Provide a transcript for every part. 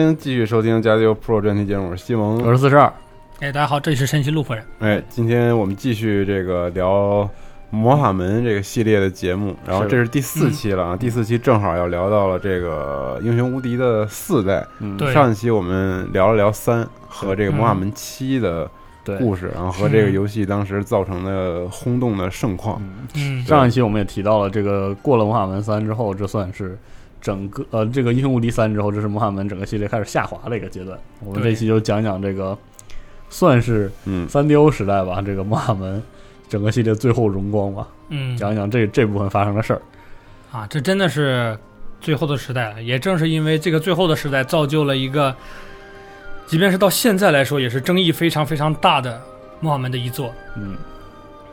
欢迎继续收听《加油 Pro》专题节目，我是西蒙。我是四十二，哎，大家好，这里是山西路夫人。哎，今天我们继续这个聊魔法门这个系列的节目，然后这是第四期了啊，第四期正好要聊到了这个英雄无敌的四代。嗯，上一期我们聊了聊三和这个魔法门七的，故事，然后和这个游戏当时造成的轰动的盛况。嗯，嗯，上一期我们也提到了这个过了魔法门三之后，这算是整个呃这个英雄无敌三之后，这是魔法门整个系列开始下滑的一个阶段。我们这期就讲讲这个算是嗯，三 DO 时代吧，这个魔法门整个系列最后荣光吧，嗯，讲讲这这部分发生的事儿。啊，这真的是最后的时代了。也正是因为这个最后的时代，造就了一个，即便是到现在来说，也是争议非常非常大的魔法门的一座，嗯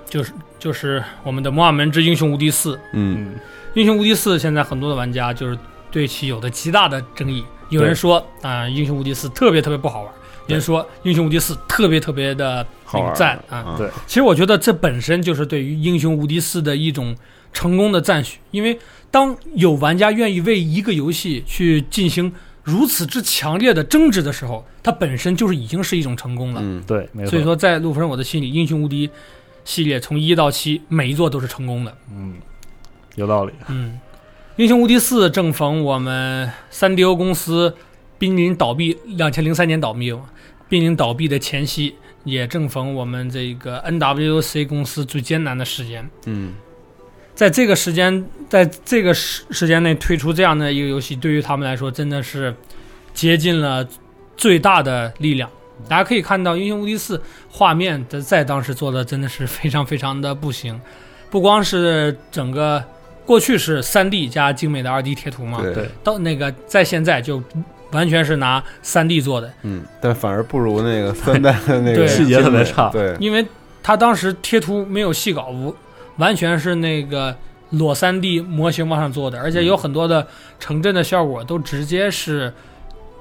就是就是我们的《摩尔门之英雄无敌四》。嗯嗯英雄无敌四现在很多的玩家就是对其有的极大的争议。有人说啊、英雄无敌四特别特别不好玩；有人说英雄无敌四特别特别的好玩赞啊。对其实我觉得这本身就是对于英雄无敌四的一种成功的赞许，因为当有玩家愿意为一个游戏去进行如此之强烈的争执的时候，它本身就是已经是一种成功了。嗯，对，没错。所以说，在陆夫人我的心里，英雄无敌系列从一到七每一座都是成功的。嗯，有道理。嗯，英雄无敌四正逢我们三 DO 公司濒临倒闭，两千零三年倒闭嘛，濒临倒闭的前夕，也正逢我们这个 NWC 公司最艰难的时间。嗯在这个时间，在这个时时间内推出这样的一个游戏，对于他们来说真的是竭尽了最大的力量。大家可以看到，《英雄无敌四》画面的在当时做的真的是非常非常的不行，不光是整个过去是三 D 加精美的二 D 贴图嘛，对。对到那个在现在就完全是拿三 D 做的，嗯，但反而不如那个三代的那个细节特别差。对，因为他当时贴图没有细稿，无完全是那个裸三 D 模型往上做的，而且有很多的城镇的效果都直接是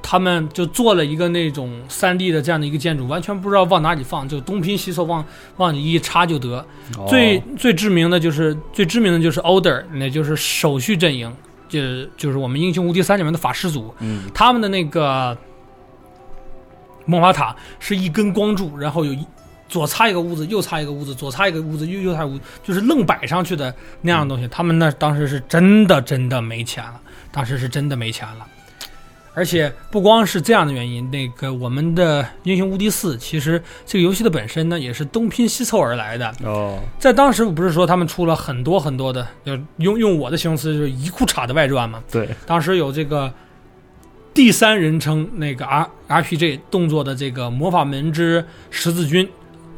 他们就做了一个那种 3D 的这样的一个建筑，完全不知道往哪里放，就东拼西凑往往里一插就得。哦最最知名的就是最知名的就是 Order，那就是手续阵营，就就是我们英雄无敌三里面的法师组，嗯他们的那个魔法塔是一根光柱，然后有一左擦一个屋子，右擦一个屋子，左擦一个屋子，右右擦一个屋子，就是愣摆上去的那样的东西。他们那当时是真的真的没钱了，当时是真的没钱了。而且不光是这样的原因，那个我们的《英雄无敌四》其实这个游戏的本身呢，也是东拼西凑而来的。哦，在当时不是说他们出了很多很多的，就用用我的形容词就是一裤衩的外传嘛。对，当时有这个第三人称那个 R RPG 动作的这个魔法门之十字军，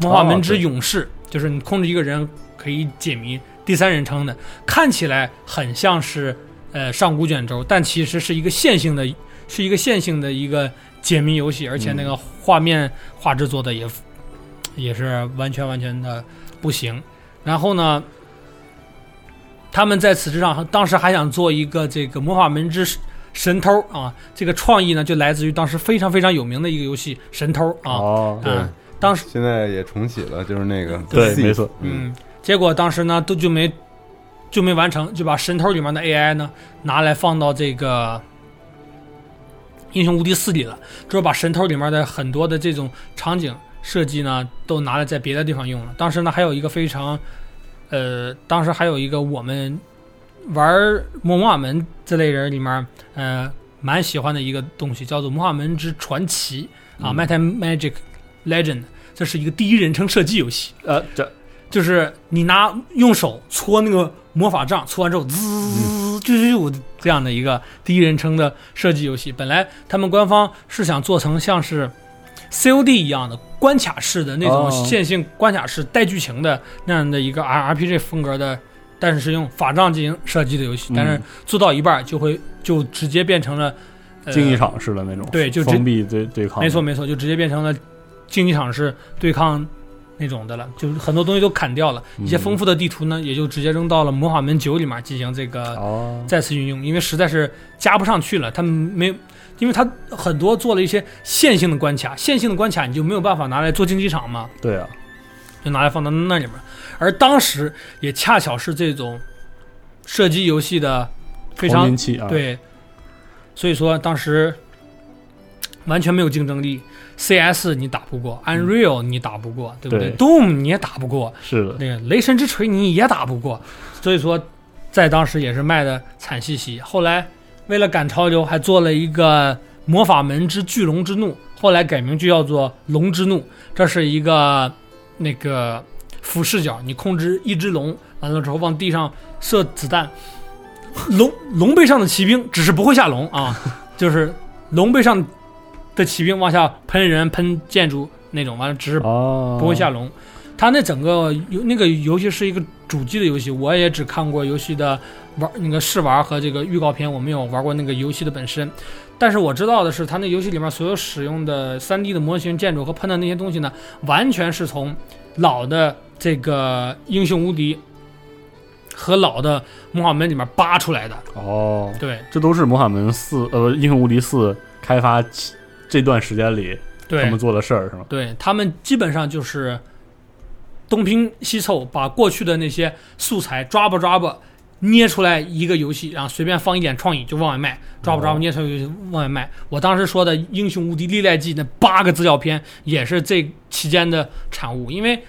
魔法门之勇士，就是你控制一个人可以解谜，第三人称的，看起来很像是呃上古卷轴，但其实是一个线性的，是一个线性的一个解谜游戏，而且那个画面画质做的也也是完全完全的不行。然后呢，他们在此之上，当时还想做一个这个魔法门之神偷啊，这个创意呢就来自于当时非常非常有名的一个游戏《神偷》啊。哦，对。嗯当时现在也重启了，就是那个对，没错，嗯。嗯，结果当时呢都就没就没完成，就把神偷里面的 AI 呢拿来放到这个英雄无敌四里了，之后把神偷里面的很多的这种场景设计呢都拿来在别的地方用了。当时呢还有一个非常呃，当时还有一个我们玩魔法门这类人里面呃蛮喜欢的一个东西，叫做魔法门之传奇啊、嗯 m e t a Magic Legend，这是一个第一人称射击游戏。呃，这就是你拿用手搓那个魔法杖，搓完之后滋啾啾啾这样的一个第一人称的射击游戏。本来他们官方是想做成像是 COD 一样的关卡式的那种哦线性关卡式带剧情的那样的一个 R RPG 风格的，但是是用法杖进行射击的游戏。但是嗯做到一半就会就直接变成了、呃、竞技场式的那种，对就直封闭对对抗，没错，没错，就直接变成了竞技场式对抗那种的了，就是很多东西都砍掉了，嗯。一些丰富的地图呢，也就直接扔到了魔法门九里面进行这个哦，再次运用，因为实在是加不上去了，他们没有，因为他很多做了一些线性的关卡，线性的关卡你就没有办法拿来做竞技场嘛，对啊，就拿来放到那里面，而当时也恰巧是这种射击游戏的非常对，所以说当时完全没有竞争力。CS 你打不过，Unreal 你打不过，对不对对？Doom 你也打不过，是的，那个雷神之锤你也打不过，所以说在当时也是卖的惨兮兮。后来为了赶潮流，还做了一个魔法门之巨龙之怒，后来改名就叫做龙之怒。这是一个那个俯视角，你控制一只龙，完了之后往地上射子弹。龙龙背上的骑兵只是不会下龙啊，就是龙背上的骑兵往下喷人、喷建筑那种，完了只是哦，不会下龙。它那整个游那个游戏是一个主机的游戏，我也只看过游戏的玩那个试玩和这个预告片，我没有玩过那个游戏的本身。但是我知道的是，它那游戏里面所有使用的 3D 的模型建筑和喷的那些东西呢，完全是从老的这个英雄无敌和老的魔法门里面扒出来的。哦，对这都是魔法门四呃英雄无敌四开发期这段时间里他们做的事儿是吗？对他们基本上就是东拼西凑，把过去的那些素材抓吧抓吧捏出来一个游戏，然后随便放一点创意就往外卖，抓吧抓吧哦捏出来游戏往外卖。我当时说的《英雄无敌历代记》那八个资料片也是这期间的产物，因为。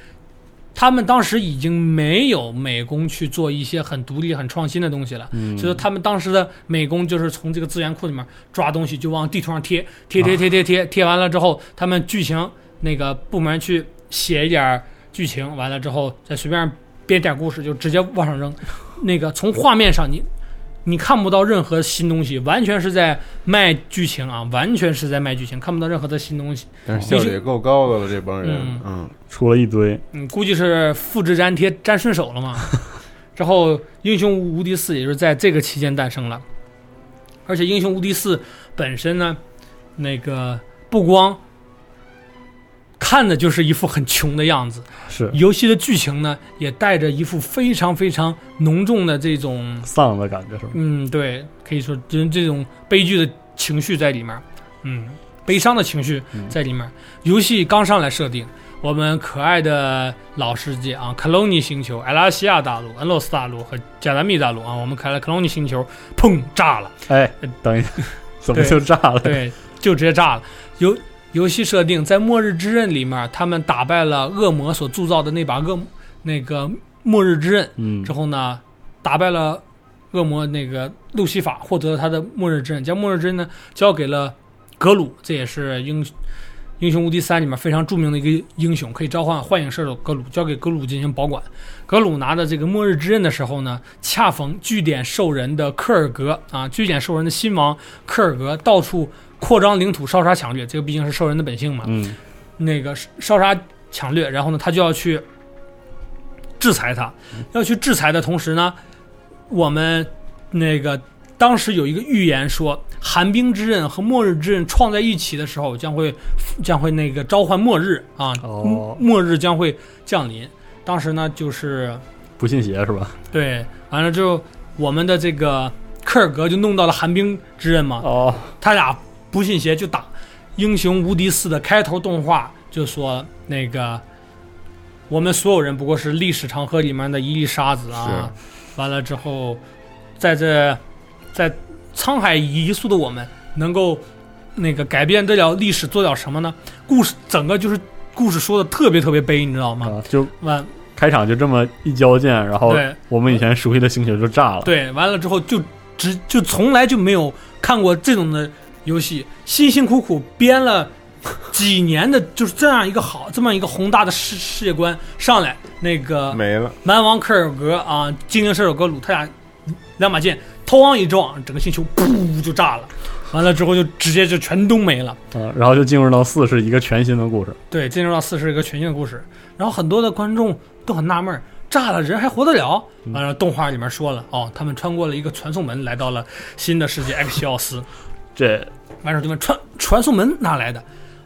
他们当时已经没有美工去做一些很独立、很创新的东西了，嗯，所以说他们当时的美工就是从这个资源库里面抓东西，就往地图上贴，贴贴贴贴贴，贴完了之后，他们剧情那个部门去写一点剧情，完了之后再随便编点故事，就直接往上扔。那个从画面上你你看不到任何新东西，完全是在卖剧情啊，完全是在卖剧情，看不到任何的新东西。但是效率也够高的了，这帮人嗯，嗯，出了一堆，嗯，估计是复制粘贴粘顺手了嘛。之后，《英雄无敌四》也就是在这个期间诞生了，而且《英雄无敌四》本身呢，那个不光看的就是一副很穷的样子，是游戏的剧情呢也带着一副非常非常浓重的这种，丧的感觉是吗？嗯，对，可以说就是这种悲剧的情绪在里面，嗯，悲伤的情绪嗯在里面。游戏刚上来设定，我们可爱的老世界啊，克隆尼星球、艾拉西亚大陆、恩洛斯大陆和加达密大陆啊，我们可爱的克隆尼星球，砰炸了，哎，等一下，怎么就炸了？对，就直接炸了。游游戏设定在《末日之刃》里面，他们打败了恶魔所铸造的那把恶那个末日之刃嗯之后呢，打败了恶魔那个路西法，获得了他的末日之刃，将末日之刃呢交给了格鲁，这也是英英雄无敌三里面非常著名的一个英雄，可以召唤幻影射手格鲁，交给格鲁进行保管。格鲁拿着这个末日之刃的时候呢，恰逢据点兽人的克尔格啊，据点兽人的新王克尔格到处扩张领土、烧杀抢掠，这个毕竟是兽人的本性嘛。嗯那个烧杀抢掠，然后呢，他就要去制裁他。要去制裁的同时呢，我们那个当时有一个预言说，寒冰之刃和末日之刃撞在一起的时候，将会将会那个召唤末日啊，哦末日将会降临。当时呢，就是不信邪是吧？对，完了之后，我们的这个科尔格就弄到了寒冰之刃嘛，哦，他俩不信邪就打。英雄无敌四的开头动画就说那个我们所有人不过是历史长河里面的一粒沙子啊。完了之后，在这在沧海一粟的我们能够那个改变得了历史，做点什么呢？故事整个就是故事说的特别特别悲，你知道吗？啊，就完开场就这么一交剑，然后对我们以前熟悉的星球就炸了。对，完了之后就只就从来就没有看过这种的游戏，辛辛苦苦编了几年的，就是这样一个好这么一个宏大的世世界观上来，那个没了，蛮王科尔格啊，精灵射手格鲁，他俩两把剑头往一撞，整个星球噗就炸了，完了之后就直接就全都没了。啊，然后就进入到四是一个全新的故事。对，进入到四是一个全新的故事，然后很多的观众都很纳闷儿，炸了人还活得了？嗯完了，动画里面说了，哦，他们穿过了一个传送门，来到了新的世界 X 西奥斯。这完事儿，就问传传送门哪来的？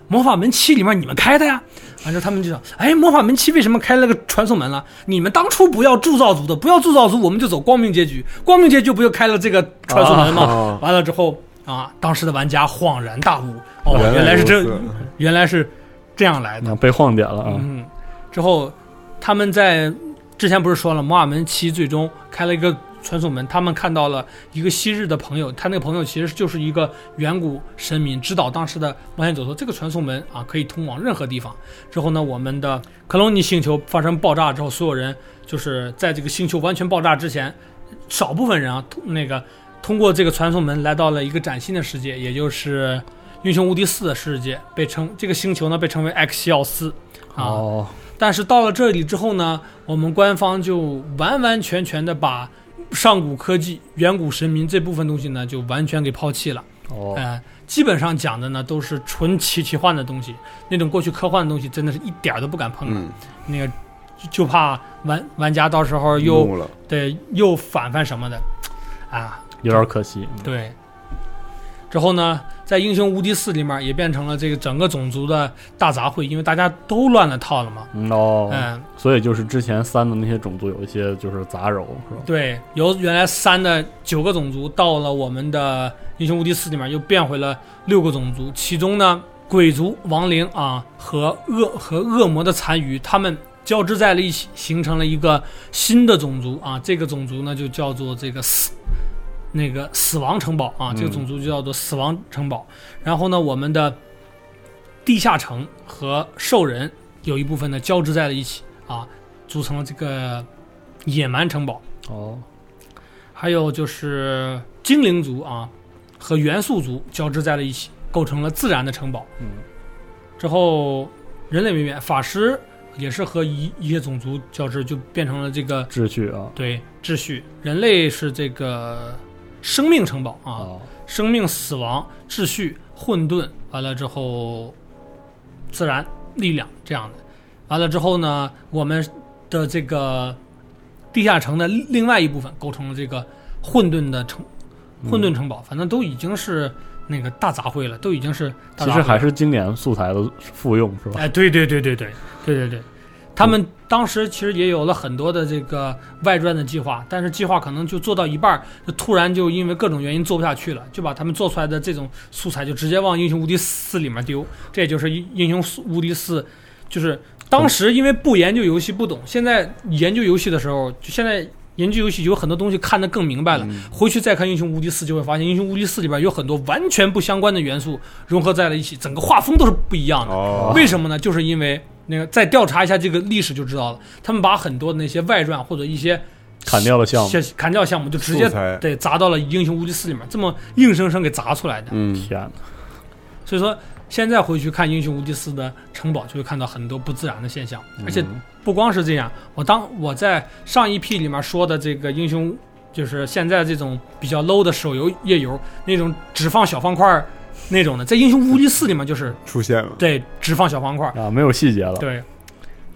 魔法门七里面你们开的呀？完事儿他们就想，哎，魔法门七为什么开了个传送门了？你们当初不要铸造族的，不要铸造族，我们就走光明结局。光明结局不就开了这个传送门吗？哦完了之后啊，当时的玩家恍然大悟，哦，原来原来是这，原来是这样来的。啊被晃点了啊。嗯，之后他们在之前不是说了，魔法门七最终开了一个传送门，他们看到了一个昔日的朋友，他那个朋友其实就是一个远古神明，指导当时的冒险者说这个传送门啊可以通往任何地方。之后呢，我们的克隆尼星球发生爆炸之后，所有人就是在这个星球完全爆炸之前，少部分人啊那个通过这个传送门来到了一个崭新的世界，也就是英雄无敌四的世界，被称这个星球呢被称为 X 西奥斯啊。哦，但是到了这里之后呢，我们官方就完完全全的把上古科技、远古神明这部分东西呢，就完全给抛弃了。哦，呃，基本上讲的呢都是纯奇奇幻的东西，那种过去科幻的东西，真的是一点儿都不敢碰了。嗯，那个就就怕玩玩家到时候又，对又反反什么的，啊，有点可惜。对。之后呢，在英雄无敌四里面也变成了这个整个种族的大杂烩，因为大家都乱了套了嘛。嗯哦，嗯，所以就是之前三的那些种族有一些就是杂糅，是吧？对，由原来三的九个种族，到了我们的英雄无敌四里面又变回了六个种族，其中呢，鬼族、亡灵啊和恶和恶魔的残余，他们交织在了一起，形成了一个新的种族啊。这个种族呢就叫做这个死。那个死亡城堡啊，嗯这个种族就叫做死亡城堡。然后呢，我们的地下城和兽人有一部分呢交织在了一起啊，组成了这个野蛮城堡。哦，还有就是精灵族啊和元素族交织在了一起，构成了自然的城堡。嗯，之后人类文明法师也是和一一些种族交织，就变成了这个秩序啊，对秩序。人类是这个生命城堡啊，哦，生命、死亡、秩序、混沌，完了之后自然力量这样的。完了之后呢，我们的这个地下城的另外一部分构成了这个混沌的城，混沌城堡，反正都已经是那个大杂烩了，都已经是大杂烩了。其实还是经典素材的复用，是吧？哎，对对对对对对对对，他们当时其实也有了很多的这个外传的计划，但是计划可能就做到一半，就突然就因为各种原因做不下去了，就把他们做出来的这种素材就直接往《英雄无敌四》里面丢。这也就是《英雄无敌四》，就是当时因为不研究游戏不懂，现在研究游戏的时候，就现在研究游戏有很多东西看得更明白了。嗯回去再看《英雄无敌四》，就会发现《英雄无敌四》里边有很多完全不相关的元素融合在了一起，整个画风都是不一样的。哦，为什么呢？就是因为那个再调查一下这个历史就知道了，他们把很多的那些外传或者一些砍掉的项目，砍掉项目，就直接对砸到了《英雄无敌四》里面，这么硬生生给砸出来的。嗯，天哪！所以说，现在回去看《英雄无敌四》的城堡，就会看到很多不自然的现象，而且嗯不光是这样，我当我在上一批里面说的这个英雄，就是现在这种比较 low 的手游页游那种只放小方块儿那种的，在《英雄无敌四》里面就是出现了，对只放小方块儿，啊，没有细节了，对。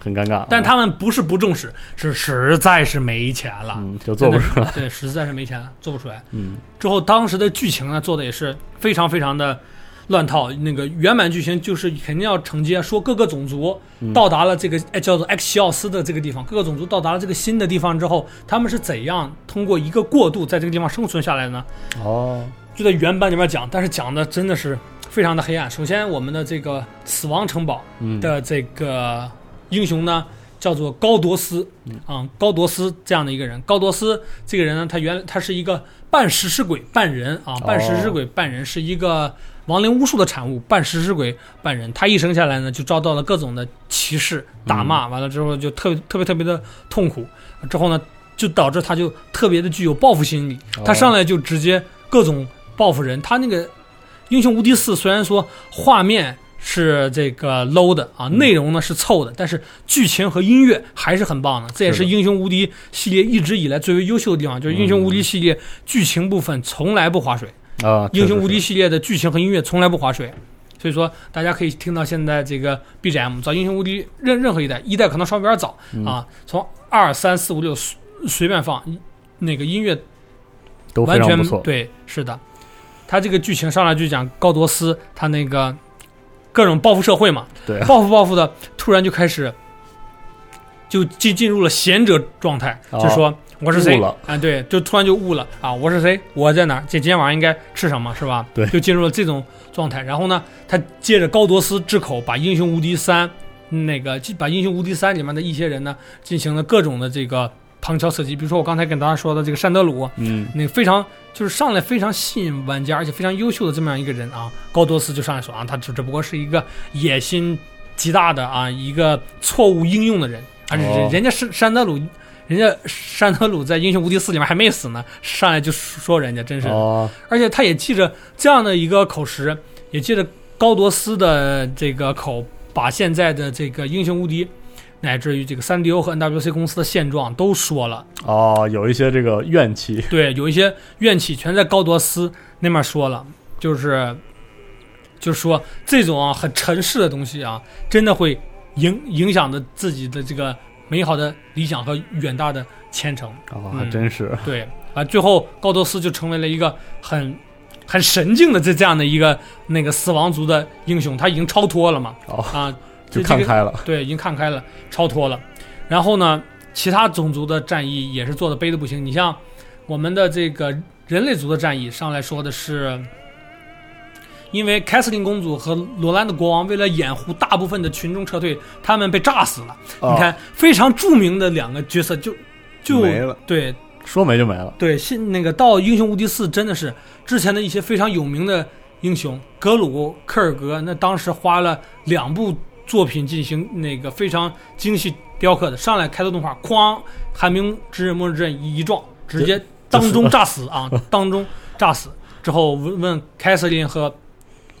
很尴尬。但他们不是不重视，是实在是没钱了，嗯，就做不出来。对，实在是没钱了，做不出来。嗯，之后当时的剧情呢，做的也是非常非常的乱套。那个原版剧情就是肯定要承接说各个种族嗯到达了这个哎叫做 X 西奥斯的这个地方，各个种族到达了这个新的地方之后，他们是怎样通过一个过渡在这个地方生存下来的呢？哦，就在原版里面讲，但是讲的真的是非常的黑暗。首先，我们的这个死亡城堡嗯，的这个英雄呢，叫做高多斯啊、高多斯这样的一个人。高多斯这个人呢，他原他是一个半食尸鬼半人啊，半食尸鬼半人是一个亡灵巫术的产物，半食尸鬼半人。他一生下来呢，就遭到了各种的歧视、打骂，完了之后就特特别特别的痛苦，之后呢，就导致他就特别的具有报复心理。他上来就直接各种报复人。他那个《英雄无敌四》虽然说画面是这个 low 的啊，内容呢是凑的，但是剧情和音乐还是很棒的。这也是英雄无敌》系列一直以来最为优秀的地方，就是《英雄无敌》系列剧情部分从来不划水，啊，英雄无敌》系列的剧情和音乐从来不划水。所以说，大家可以听到现在这个 BGM，找《英雄无敌》任任何一代，一代可能稍微有点早，嗯啊，从二三四五六随随便放，那个音乐都全常不错。对，是的。他这个剧情上来就讲高多斯，他那个各种报复社会嘛，对啊报复报复的，突然就开始就进进入了贤者状态，哦就说我是谁啊？对，就突然就悟了啊！我是谁？我在哪儿？这今天晚上应该吃什么？是吧？对就进入了这种状态。然后呢，他借着高多斯之口，把《英雄无敌三》那个把《英雄无敌三》里面的一些人呢，进行了各种的这个旁敲侧击。比如说我刚才跟大家说的这个山德鲁，嗯，那个非常就是上来非常吸引玩家，而且非常优秀的这么样一个人啊，高多斯就上来说啊，他只只不过是一个野心极大的啊一个错误应用的人，而且人哦人家是山德鲁。人家山德鲁在《英雄无敌四》里面还没死呢，上来就说人家真是哦，而且他也记着这样的一个口实，也记着高多斯的这个口，把现在的这个英雄无敌，乃至于这个三 DO 和 NWC 公司的现状都说了。哦，有一些这个怨气，对，有一些怨气全在高多斯那面说了，就是就是说这种啊很尘世的东西啊，真的会影影响着自己的这个美好的理想和远大的前程。哦，嗯还真是，对，啊，最后高多斯就成为了一个很很神经的这这样的一个那个死亡族的英雄，他已经超脱了嘛，哦，啊，就看开了，对，已经看开了，超脱了。然后呢，其他种族的战役也是做的悲的不行。你像我们的这个人类族的战役，上来说的是，因为凯瑟琳公主和罗兰的国王为了掩护大部分的群众撤退，他们被炸死了。哦你看，非常著名的两个角色就就没了。对说没就没了，对，现那个到《英雄无敌四》真的是之前的一些非常有名的英雄，格鲁、科尔格，那当时花了两部作品进行那个非常精细雕刻的，上来开头动画，哐，寒冰之刃、末日之刃一撞，直接当中炸死啊，当中炸死之后问问凯瑟琳和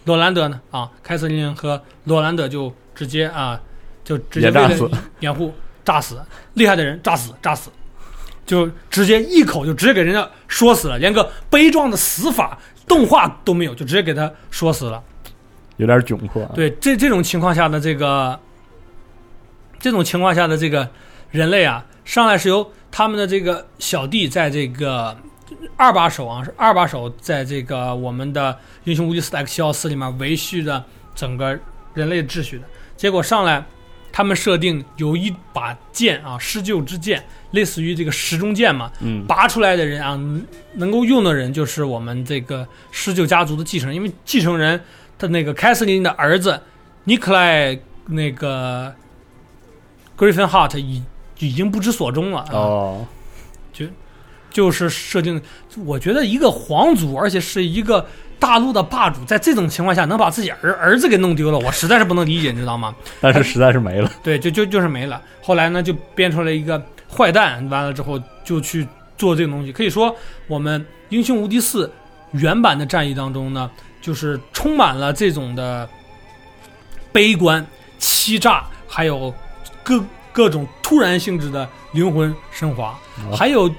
罗兰德呢啊，凯瑟琳和罗兰德就直接啊，就直接为了也炸死掩护炸死，厉害的人炸死炸死。就直接一口就直接给人家说死了，连个悲壮的死法动画都没有，就直接给他说死了。有点窘迫啊，对，这这种情况下的这个，这种情况下的这个人类啊，上来是由他们的这个小弟在这个二把手啊，是二把手在这个我们的英雄无敌四 X 七幺四里面维系着整个人类秩序的。结果上来，他们设定有一把剑啊，施救之剑，类似于这个时钟剑嘛，嗯，拔出来的人啊，能够用的人就是我们这个施救家族的继承人，因为继承人的那个凯瑟琳的儿子尼克莱那个 Griffin Hart 已已经不知所终了啊，哦，就是设定，我觉得一个皇族，而且是一个大陆的霸主，在这种情况下能把自己儿儿子给弄丢了，我实在是不能理解，你知道吗？但是实在是没了，对，就就就是没了。后来呢，就变出来一个坏蛋，完了之后就去做这个东西。可以说，我们《英雄无敌四》原版的战役当中呢，就是充满了这种的悲观、欺诈，还有各各种突然性质的灵魂升华，哦还有。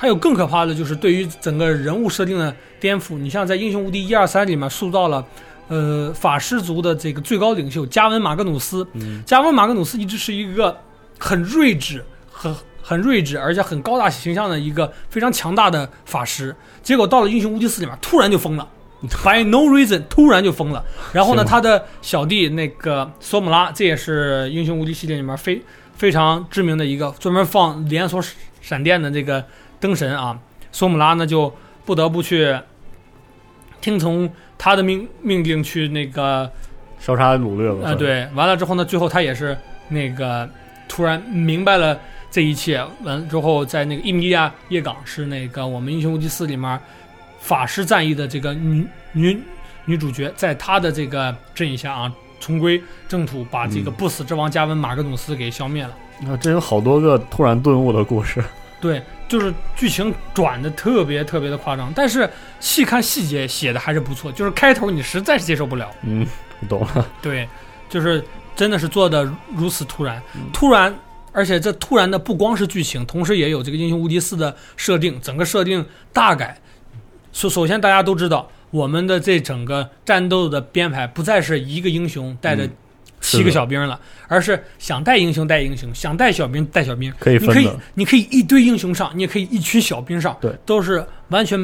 还有更可怕的就是对于整个人物设定的颠覆。你像在《英雄无敌一二三》里面塑造了，呃，法师族的这个最高领袖加文马格努斯，嗯，加文马格努斯一直是一个很睿智、很很睿智，而且很高大形象的一个非常强大的法师。结果到了英雄无敌四里面，突然就疯了，by no reason，突然就疯了。然后呢，他的小弟那个索姆拉，这也是英雄无敌系列里面非非常知名的一个专门放连锁闪电的这个灯神啊。索姆拉呢就不得不去听从他的命命令去那个烧杀掳掠了，啊，对，完了之后呢，最后他也是那个突然明白了这一切，完了之后在那个伊米利亚夜港是那个我们英雄无敌四里面法师战役的这个女女女主角，在她的这个指引下啊，重归正途，把这个嗯不死之王加文马格努斯给消灭了。啊，真有好多个突然顿悟的故事，对，就是剧情转的特别特别的夸张，但是细看细节写的还是不错，就是开头你实在是接受不了。嗯，我懂了，对，就是真的是做的如此突然，嗯突然，而且这突然的不光是剧情，同时也有这个英雄无敌四的设定，整个设定大改。首首先大家都知道，我们的这整个战斗的编排不再是一个英雄带着嗯七个小兵了，而是想带英雄带英雄，想带小兵带小兵。可以你可以，，你可以一堆英雄上，你也可以一群小兵上，对，都是完全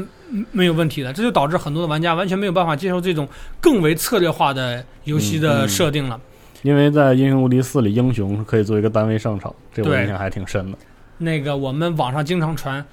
没有问题的。这就导致很多的玩家完全没有办法接受这种更为策略化的游戏的设定了。因为在《英雄无敌四》里，英雄是可以作为一个单位上场，这我印象还挺深的。那个我们网上经常传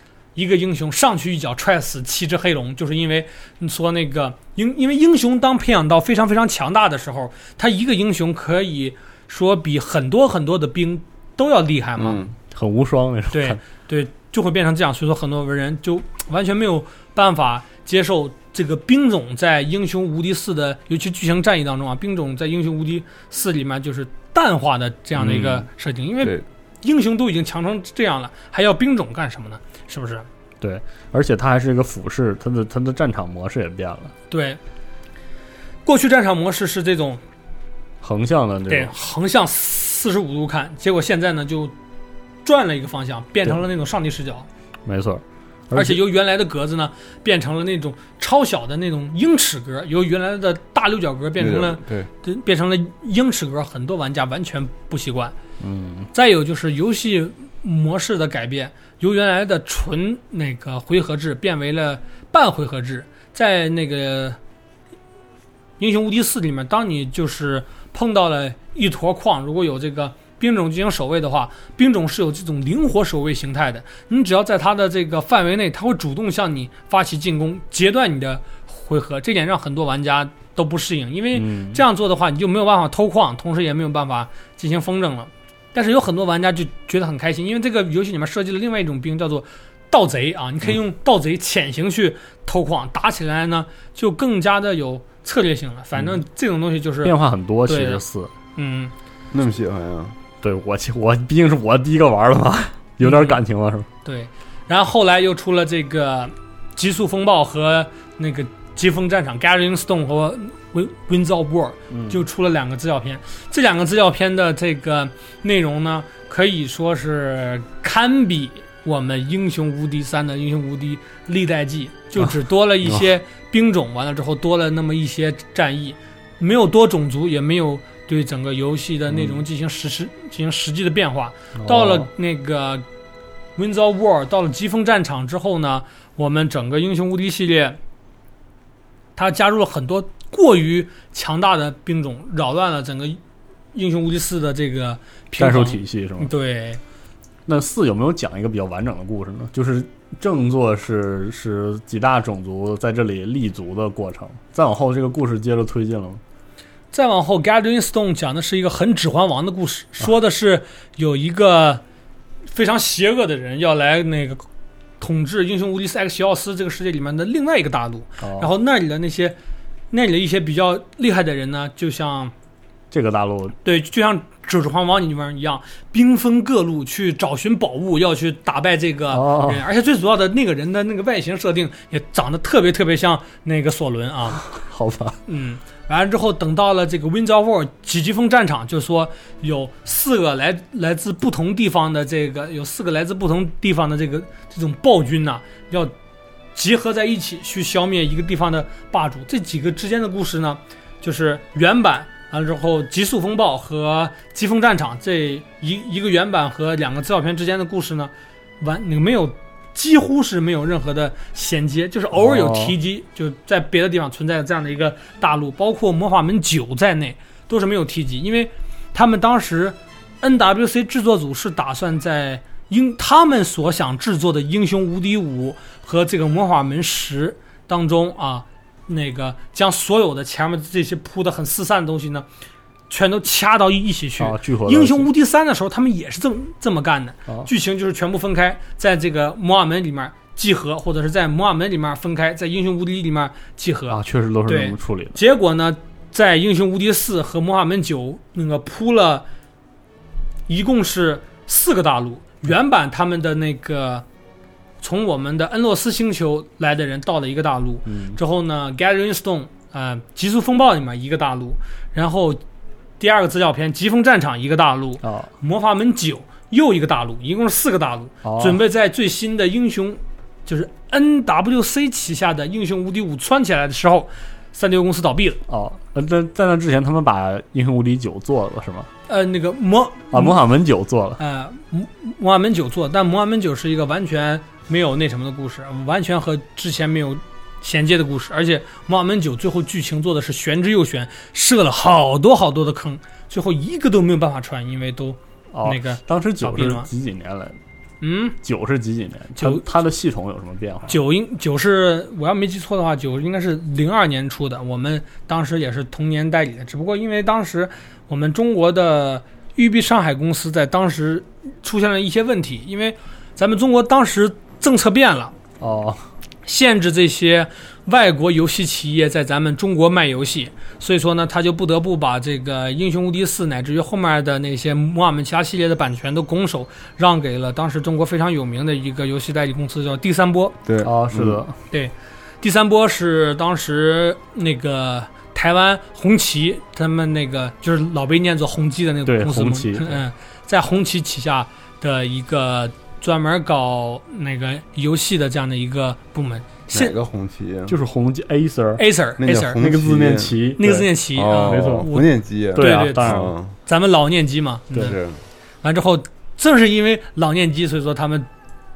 一个英雄上去一脚踹死七只黑龙，就是因为你说那个英，因为英雄当培养到非常非常强大的时候，他一个英雄可以说比很多很多的兵都要厉害嘛。嗯，很无双那种，对对就会变成这样，所以说很多文人就完全没有办法接受这个兵种在《英雄无敌四》的，尤其剧情战役当中啊，兵种在《英雄无敌四》里面就是淡化的这样的一个嗯设定，因为，英雄都已经强成这样了，还要兵种干什么呢？是不是？对而且它还是一个俯视，它的它的战场模式也变了，对，过去战场模式是这种横向的这对种，横向四十五度看，结果现在呢就转了一个方向，变成了那种上帝视角，没错。而且由原来的格子呢变成了那种超小的那种英尺格，由原来的大六角格变成了对，对变成了英尺格，很多玩家完全不习惯。嗯，再有就是游戏模式的改变，由原来的纯那个回合制变为了半回合制。在那个《英雄无敌四》里面，当你就是碰到了一坨矿，如果有这个兵种进行守卫的话，兵种是有这种灵活守卫形态的。你只要在它的这个范围内，它会主动向你发起进攻，截断你的回合。这点让很多玩家都不适应，因为嗯这样做的话，你就没有办法偷矿，同时也没有办法进行风筝了。但是有很多玩家就觉得很开心，因为这个游戏里面设计了另外一种兵，叫做盗贼啊，你可以用盗贼潜行去偷矿，打起来呢就更加的有策略性了。反正这种东西就是，变化很多，其对实四。嗯，那么喜欢啊？对我其我毕竟是我第一个玩的嘛，有点感情了是吧？对。然后后来又出了这个极速风暴和那个疾风战场 Gathering Stone 和 Win Winds of War，嗯就出了两个资料片。这两个资料片的这个内容呢，可以说是堪比我们《英雄无敌三》的《英雄无敌历代记》，就只多了一些兵种，完了之后多了那么一些战役，没有多种族，也没有对整个游戏的内容进行实施、进行实际的变化。到了哦那个 Winds of War，到了疾风战场之后呢，我们整个英雄无敌系列，它加入了很多过于强大的兵种，扰乱了整个英雄无敌四的这个平战术衡。体系是吗？对，那四有没有讲一个比较完整的故事呢？就是正作是是几大种族在这里立足的过程，再往后这个故事接着推进了吗？再往后，Gathering Stone 讲的是一个很指环王的故事，说的是有一个非常邪恶的人要来那个统治英雄无敌四 X 席奥斯这个世界里面的另外一个大陆，哦然后那里的那些那里的一些比较厉害的人呢，就像这个大陆对，就像《指环王》里面一样，兵分各路去找寻宝物，要去打败这个人。哦而且最主要的那个人的那个外形设定也长得特别特别像那个索伦啊。好吧，嗯，完了之后，等到了这个 Winds of War 几级风战场，就说有四个来来自不同地方的这个有四个来自不同地方的这个这种暴君呐、要集合在一起去消灭一个地方的霸主。这几个之间的故事呢，就是原版完了之后，极速风暴和疾风战场这一一个原版和两个资料片之间的故事呢，完你没有。几乎是没有任何的衔接，就是偶尔有哦提及，就在别的地方存在这样的一个大陆，包括魔法门九在内都是没有提及，因为他们当时 NWC 制作组是打算在英他们所想制作的《英雄无敌五》和这个魔法门十当中啊，那个将所有的前面这些铺的很四散的东西呢，全都掐到一一起去。啊，英雄无敌三的时候，他们也是这么这么干的，啊剧情就是全部分开，在这个魔法门里面集合，或者是在魔法门里面分开，在英雄无敌里面集合。啊，确实都是这么处理的。结果呢，在英雄无敌四和魔法门九那个铺了，一共是四个大陆。原版他们的那个从我们的恩洛斯星球来的人到了一个大陆，嗯，之后呢，Gathering Stone 呃极速风暴里面一个大陆，然后第二个资料片疾风战场一个大陆，啊，魔法门九又一个大陆，一共是四个大陆。哦准备在最新的英雄，就是 NWC 旗下的英雄无敌五窜起来的时候，三六公司倒闭了。哦，呃，在在那之前，他们把英雄无敌九做了是吗？呃，那个魔啊，魔法门九做了。呃魔魔法门九做，但魔法门九是一个完全没有那什么的故事，完全和之前没有衔接的故事，而且魔法门九最后剧情做的是玄之又玄，设了好多好多的坑，最后一个都没有办法穿，因为都哦那，个当时九倒闭了吗是几几年来的？嗯。九是几几年？九它它的系统有什么变化？九应九是我要没记错的话，九应该是零二年出的，我们当时也是同年代理的，只不过因为当时我们中国的育碧上海公司在当时出现了一些问题，因为咱们中国当时政策变了，哦，限制这些外国游戏企业在咱们中国卖游戏，所以说呢，他就不得不把这个《英雄无敌四》乃至于后面的那些魔法门其他系列的版权都拱手让给了当时中国非常有名的一个游戏代理公司，叫第三波。对，啊，是的，对。第三波是当时那个台湾红旗他们那个就是老被念作宏基的那个公司嘛，红旗。嗯，在红旗旗下的一个专门搞那个游戏的这样的一个部门。哪个红旗？啊？就是红旗 Acer Acer 那个字念旗。旗，那个字念旗没错我不念机啊，对啊对，对当然。咱们老念机嘛，对。是。完之后，正是因为老念机，所以说他们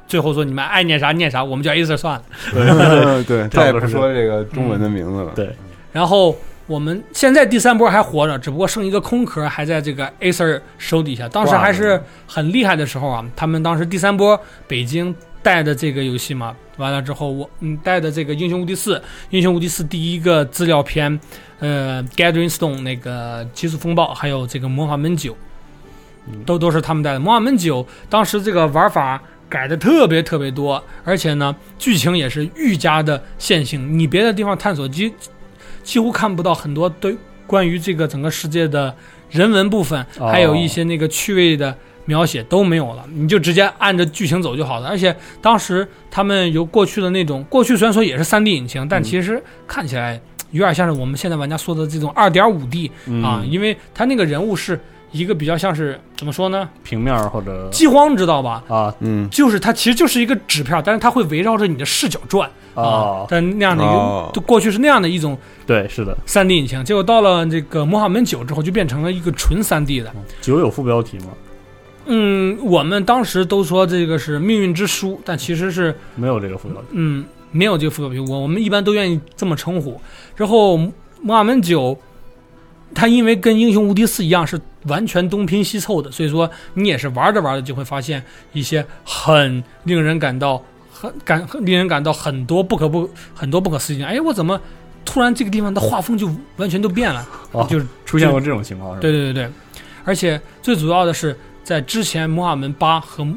最后说你们爱念啥念啥，我们叫 Acer 算了。对对，再也不是。说这个中文的名字了。对。然后我们现在第三波还活着，只不过剩一个空壳，还在这个 Acer 手底下。当时还是很厉害的时候啊，他们当时第三波北京带的这个游戏嘛，完了之后我嗯带的这个《英雄无敌四》，《英雄无敌四》第一个资料片，呃，《Gathering Stone》那个极速风暴，还有这个魔法门九，都都是他们带的。魔法门九当时这个玩法。改的特别特别多，而且呢，剧情也是愈加的线性。你别的地方探索几几乎看不到很多对关于这个整个世界的人文部分，哦还有一些那个趣味的描写都没有了，你就直接按着剧情走就好了。而且当时他们由过去的那种，过去虽然说也是 3D 引擎，但其实看起来有点像是我们现在玩家说的这种 2.5D 嗯啊，因为他那个人物是一个比较像是怎么说呢？平面或者饥荒知道吧？啊嗯，就是它其实就是一个纸片，但是它会围绕着你的视角转啊哦，但那样的一哦个，就过去是那样的一种对，是的，三 D 引擎，结果到了这个魔法门九之后，就变成了一个纯三 D 的。九有副标题吗？嗯，我们当时都说这个是命运之书，但其实是没有这个副标题。嗯没有这个副标题，我我们一般都愿意这么称呼。之后摩尔门九，它因为跟英雄无敌四一样是完全东拼西凑的，所以说你也是玩着玩着就会发现一些很令人感到很感令人感到很多不可不很多不可思议的。哎，我怎么突然这个地方的画风就完全都变了？哦就是出现过这种情况是吧？对对对对，而且最主要的是，在之前摩尔门八和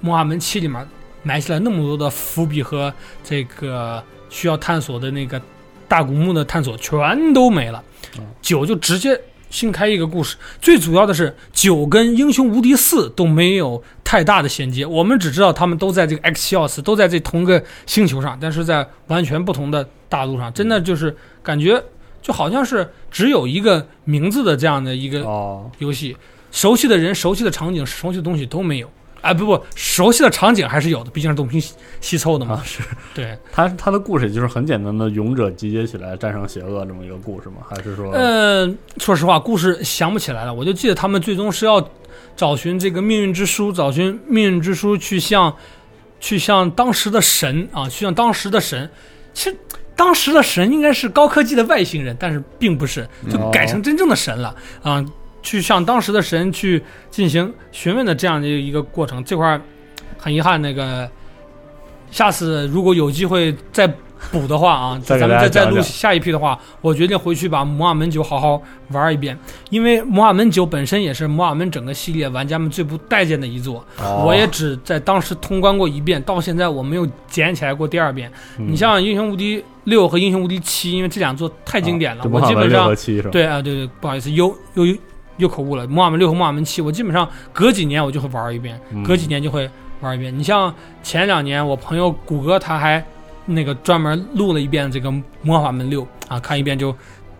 摩尔门七里面埋下了那么多的伏笔和这个需要探索的那个大古墓的探索全都没了。嗯，九就直接新开一个故事。最主要的是，九跟英雄无敌四都没有太大的衔接，我们只知道他们都在这个 X 钥匙，都在这同个星球上，但是在完全不同的大陆上，真的就是感觉就好像是只有一个名字的这样的一个哦，游戏，熟悉的人、熟悉的场景、熟悉的东西都没有。哎，不不，熟悉的场景还是有的，毕竟是东拼西西凑的嘛。啊是对，他他的故事就是很简单的勇者集结起来战胜邪恶这么一个故事吗？还是说呃，说实话，故事想不起来了。我就记得他们最终是要找寻这个命运之书，找寻命运之书去向去向当时的神啊，去向当时的神。其实当时的神应该是高科技的外星人，但是并不是，就改成真正的神了啊。去向当时的神去进行询问的这样的一个过程，这块儿很遗憾，那个下次如果有机会再补的话啊，咱们再再录下一批的话，我决定回去把摩尔门九好好玩一遍，因为摩尔门九本身也是摩尔门整个系列玩家们最不待见的一座，哦我也只在当时通关过一遍，到现在我没有捡起来过第二遍。嗯你像英雄无敌六和英雄无敌七，因为这两座太经典了，就我基本上？对啊，对对，不好意思，又又又口误了。魔法门六和魔法门七，我基本上隔几年我就会玩一遍，隔几年就会玩一遍。你像前两年，我朋友谷歌他还那个专门录了一遍这个魔法门六啊，看一遍就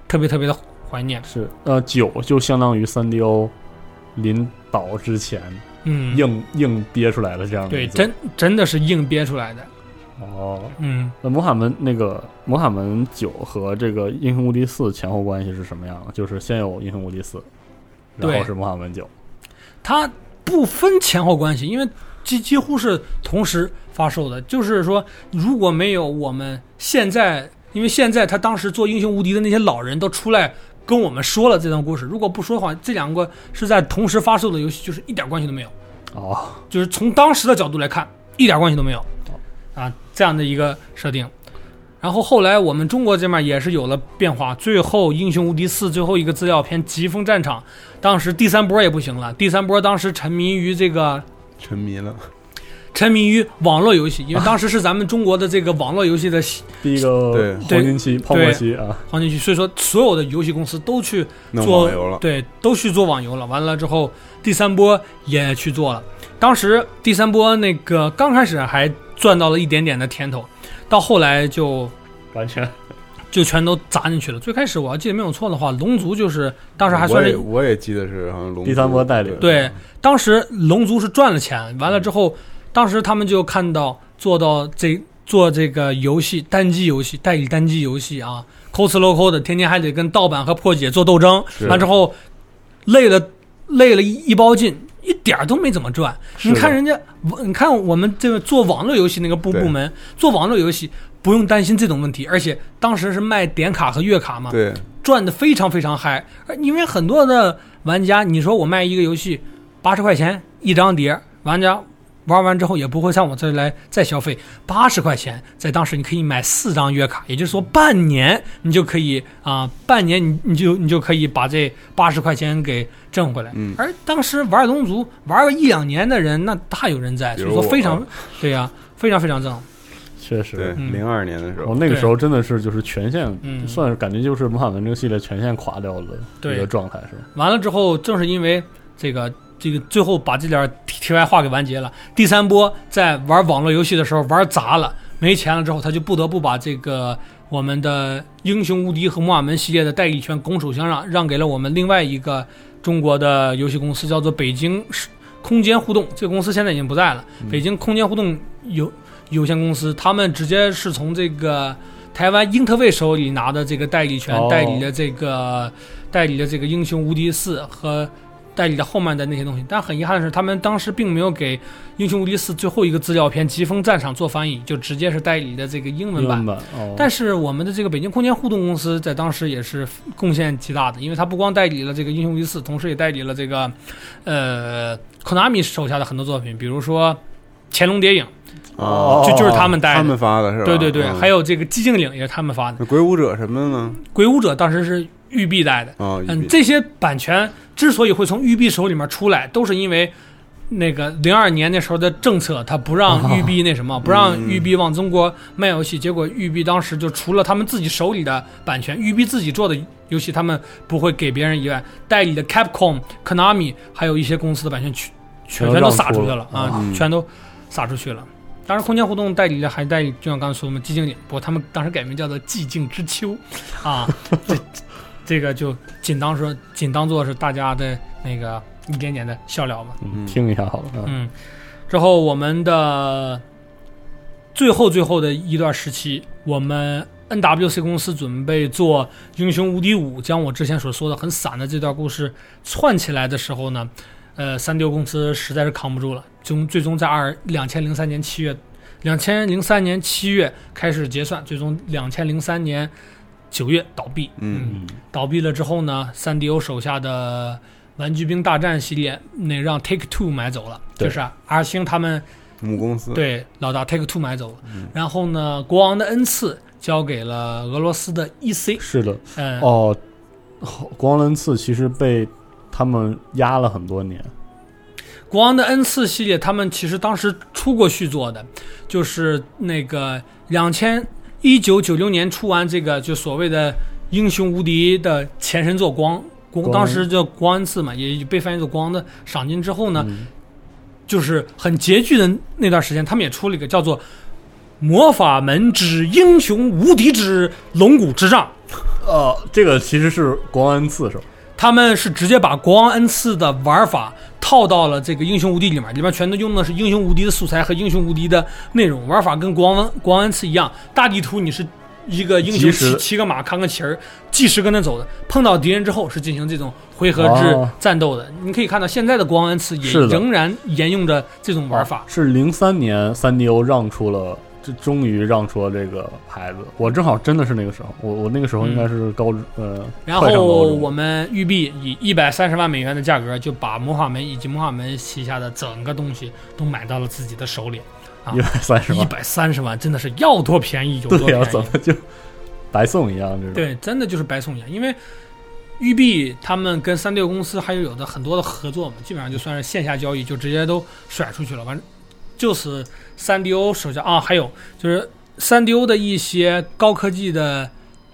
特别特别的怀念。是呃九就相当于三 DO 临倒之前嗯，硬硬憋出来的这样的对，真真的是硬憋出来的。哦。嗯，那魔法门那个魔法门九和这个英雄无敌四前后关系是什么样？就是先有英雄无敌四，然对后是魔法门九。它不分前后关系，因为几几乎是同时发售的。就是说，如果没有我们现在，因为现在他当时做英雄无敌的那些老人都出来跟我们说了这段故事，如果不说的话，这两个是在同时发售的游戏，就是一点关系都没有。哦，就是从当时的角度来看，一点关系都没有啊，这样的一个设定。然后后来我们中国这边也是有了变化，最后《英雄无敌四》最后一个资料片《疾风战场》，当时第三波也不行了，第三波当时沉迷于这个沉迷了，沉迷于网络游戏，因为 当时是咱们中国的这个网络游戏的第一个对。黄金期、泡沫期啊，黄金期，所以说所有的游戏公司都去做网游了，对，都去做网游了。完了之后，第三波也去做了。当时第三波那个刚开始还赚到了一点点的甜头，到后来就完全就全都砸进去了。最开始我要记得没有错的话，龙族就是当时还算是也我也记得是好像龙第三波代理对，当时龙族是赚了钱，完了之后，当时他们就看到做到这做这个游戏单机游戏代理单机游戏啊，cos loco 的，天天还得跟盗版和破解做斗争，是完之后累了累了一一包劲，一点儿都没怎么赚。你看人家，你看我们这个做网络游戏那个部部门做网络游戏。不用担心这种问题，而且当时是卖点卡和月卡嘛，对，赚的非常非常嗨，而因为很多的玩家，你说我卖一个游戏八十块钱一张碟，玩家玩完之后也不会上我这来再消费，八十块钱在当时你可以买四张月卡，也就是说半年你就可以啊、半年你你就你就可以把这八十块钱给挣回来。嗯而当时玩龙族玩个一两年的人，那大有人在，所以说非常对呀、非常非常挣。确实零二年的时我候，那个时候真的是就是全线，嗯算是感觉就是魔法门这个系列全线垮掉了对一个状态，是吧？完了之后，正是因为这个这个最后把这点题题外话给完结了。第三波在玩网络游戏的时候玩砸了，没钱了之后，他就不得不把这个我们的英雄无敌和魔法门系列的代理权拱手相让，让给了我们另外一个中国的游戏公司，叫做北京空间互动。这个公司现在已经不在了，北京空间互动有有限公司，他们直接是从这个台湾英特卫手里拿的这个代理权，哦代理的这个代理的这个英雄无敌四和代理的后面的那些东西。但很遗憾的是，他们当时并没有给英雄无敌四最后一个资料片《疾风战场》做翻译，就直接是代理的这个英文版文。版哦，但是我们的这个北京空间互动公司在当时也是贡献极大的，因为它不光代理了这个《英雄无敌四》，同时也代理了这个呃 Konami 手下的很多作品，比如说《潜龙谍影》，啊，就就是他们带的。他们发的是吧？对对对，嗯还有这个寂静岭也是他们发的，那鬼舞者什么的呢？鬼舞者当时是育碧带的。啊，嗯，这些版权之所以会从育碧手里面出来，都是因为那个零二年那时候的政策，他不让育碧那什么，不让育碧往中国卖游戏。结果育碧当时就除了他们自己手里的版权，育碧自己做的游戏他们不会给别人以外，代理的 Capcom、Konami 还有一些公司的版权全全全都撒出去了了啊，嗯全都撒出去了。当然，空间互动代理的还代理，就像刚才说的嘛，寂静岭，不过他们当时改名叫做寂静之秋，啊，这这个就仅当说仅当做是大家的那个一点点的笑料吧。嗯。嗯听一下好了，嗯。嗯，之后我们的最后最后的一段时期，我们 NWC 公司准备做《英雄无敌五》，将我之前所说的很散的这段故事串起来的时候呢，呃，三丢公司实在是扛不住了，终最终在二两千零三年七月，两千零三年七月开始结算，最终两千零三年九月倒闭。嗯嗯倒闭了之后呢，三 DO 手下的《玩具兵大战》系列那让 Take Two 买走了，就是阿星他们母公司对老大 Take Two 买走了。嗯然后呢，国王的恩赐交给了俄罗斯的 EC，是的，嗯，哦，国王恩赐其实被他们压了很多年，国王的恩赐系列，他们其实当时出过续作的，就是那个两千一九九六年出完这个就所谓的英雄无敌的前身作光光，当时叫光恩赐嘛，也被翻译作光的赏金之后呢，嗯就是很拮据的那段时间，他们也出了一个叫做《魔法门之英雄无敌之龙骨之杖》。呃，这个其实是国王恩赐是吧？他们是直接把国王恩赐的玩法套到了这个英雄无敌里面，里面全都用的是英雄无敌的素材和英雄无敌的内容，玩法跟国王国王恩赐一样，大地图你是一个英雄骑骑个马扛个旗儿，计时跟他走的，碰到敌人之后是进行这种回合制哦战斗的。你可以看到现在的国王恩赐也仍然沿用着这种玩法。是零三年三 DO 让出了，这终于让出了这个牌子。我正好真的是那个时候，我我那个时候应该是高中，呃，然后我们育碧以一百三十万美元的价格就把魔法门以及魔法门旗下的整个东西都买到了自己的手里。啊一百三十万，一百三十万真的是要多便宜有多便宜。怎么就白送一样？这种对，真的就是白送一样，因为育碧他们跟三六公司还有有的很多的合作嘛，基本上就算是线下交易，就直接都甩出去了。完，就是三 DO 手下啊，还有就是三 DO 的一些高科技的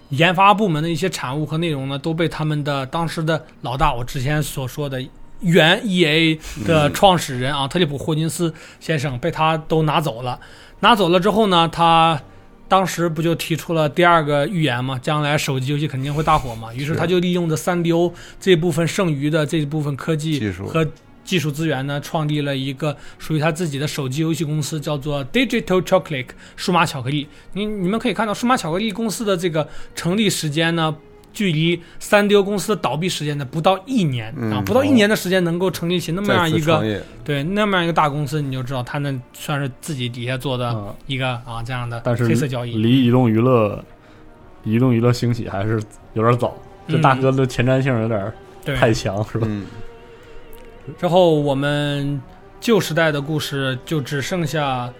研发部门的一些产物和内容呢，都被他们的当时的老大，我之前所说的原 EA 的创始人啊，特里普霍金斯先生被他都拿走了。拿走了之后呢，他当时不就提出了第二个预言嘛，将来手机游戏肯定会大火嘛。于是他就利用这三 DO 这部分剩余的这部分科技技术和技术资源呢，创立了一个属于他自己的手机游戏公司，叫做 Digital Chocolate 数码巧克力。你你们可以看到，数码巧克力公司的这个成立时间呢，距离三 DO 公司的倒闭时间呢不到一年、啊，嗯不到一年的时间能够成立起那么样一个对那么样一个大公司，你就知道他那算是自己底下做的嗯，一个啊这样的但是黑色交易。离移动娱乐，移动娱乐兴起还是有点早。这嗯大哥的前瞻性有点，太强，是吧？嗯，之后我们旧时代的故事就只剩下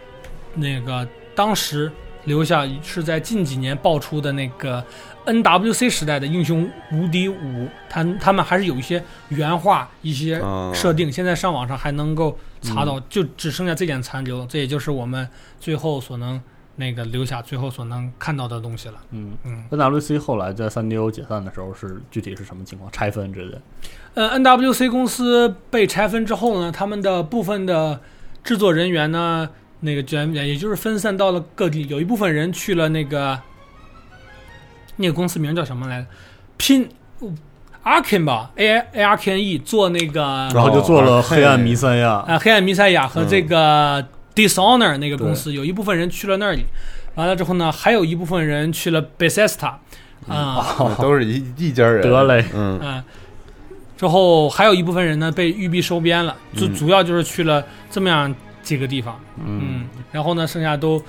那个当时留下是在近几年爆出的那个 NWC 时代的英雄无敌五，他他们还是有一些原画一些啊设定，现在上网上还能够查嗯到，就只剩下这点残留，这也就是我们最后所能那个留下最后所能看到的东西了。嗯嗯，，NWC 后来在三 DO 解散的时候是具体是什么情况？拆分之类的。呃，NWC 公司被拆分之后呢，他们的部分的制作人员呢，那个卷也就是分散到了各地，有一部分人去了那个那个公司名叫什么来着？拼 Arkin 吧，A A R K N E 做那个然后就做了哦黑暗弥赛亚，啊，黑暗弥赛亚和这嗯个 Dishonor 那个公司，有一部分人去了那里，完了之后呢，还有一部分人去了 Bethesda，啊、嗯。都是一一家人，得嘞。嗯，嗯，之后还有一部分人呢被育碧收编了，主嗯主要就是去了这么样几个地方，嗯。嗯，然后呢，剩下都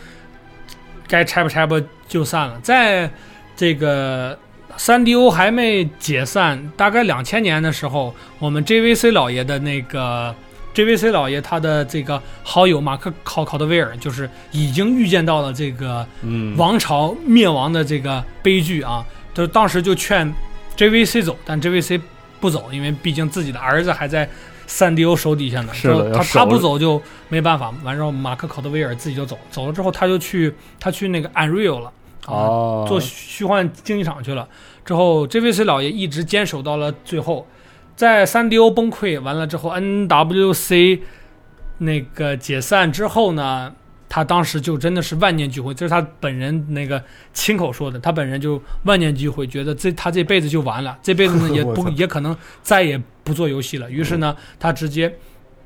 该拆吧拆吧就散了。在这个三 DO 还没解散，大概两千年的时候，我们 JVC 老爷的那个 JVC 老爷他的这个好友马克考考德威尔，就是已经预见到了这个嗯，王朝灭亡的这个悲剧啊，就当时就劝 JVC 走，但 JVC 不走，因为毕竟自己的儿子还在三 DO 手底下呢。是他他不走就没办法。完之后，马克考德威尔自己就走，走了之后他就去他去那个 Unreal 了。啊，哦，做虚幻竞技场去了。之后，JVC 老爷一直坚守到了最后，在三 DO 崩溃完了之后，NWC 那个解散之后呢，他当时就真的是万念俱灰，这是他本人那个亲口说的，他本人就万念俱灰，觉得这他这辈子就完了，这辈子呢 也不也可能再也不做游戏了。于是呢，他直接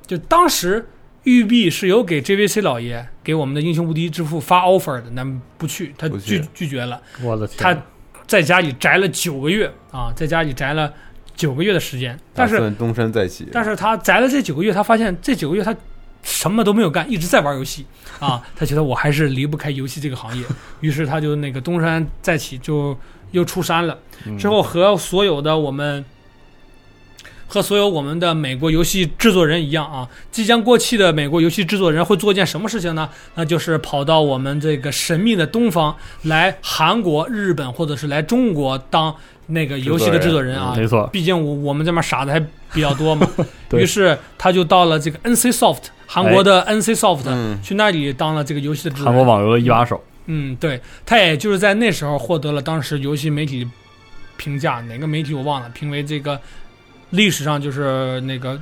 就当时。育碧是有给 JVC 老爷给我们的英雄无敌之父发 offer 的，但不去，他拒拒绝了。我的天，他在家里宅了九个月啊，在家里宅了九个月的时间，但是东山再起，但是他宅了这九个月，他发现这九个月他什么都没有干，一直在玩游戏啊，他觉得我还是离不开游戏这个行业，于是他就那个东山再起，就又出山了。嗯之后和所有的我们。和所有我们的美国游戏制作人一样啊，即将过气的美国游戏制作人会做一件什么事情呢？那就是跑到我们这个神秘的东方来韩国、日本或者是来中国当那个游戏的制作人啊。没错，毕竟我我们这边傻子还比较多嘛，于是他就到了这个 NC Soft 韩国的 NC Soft，、嗯。去那里当了这个游戏的制作人。韩国网游的一把手，嗯，对，他也就是在那时候获得了当时游戏媒体评价，哪个媒体我忘了，评为这个历史上就是那个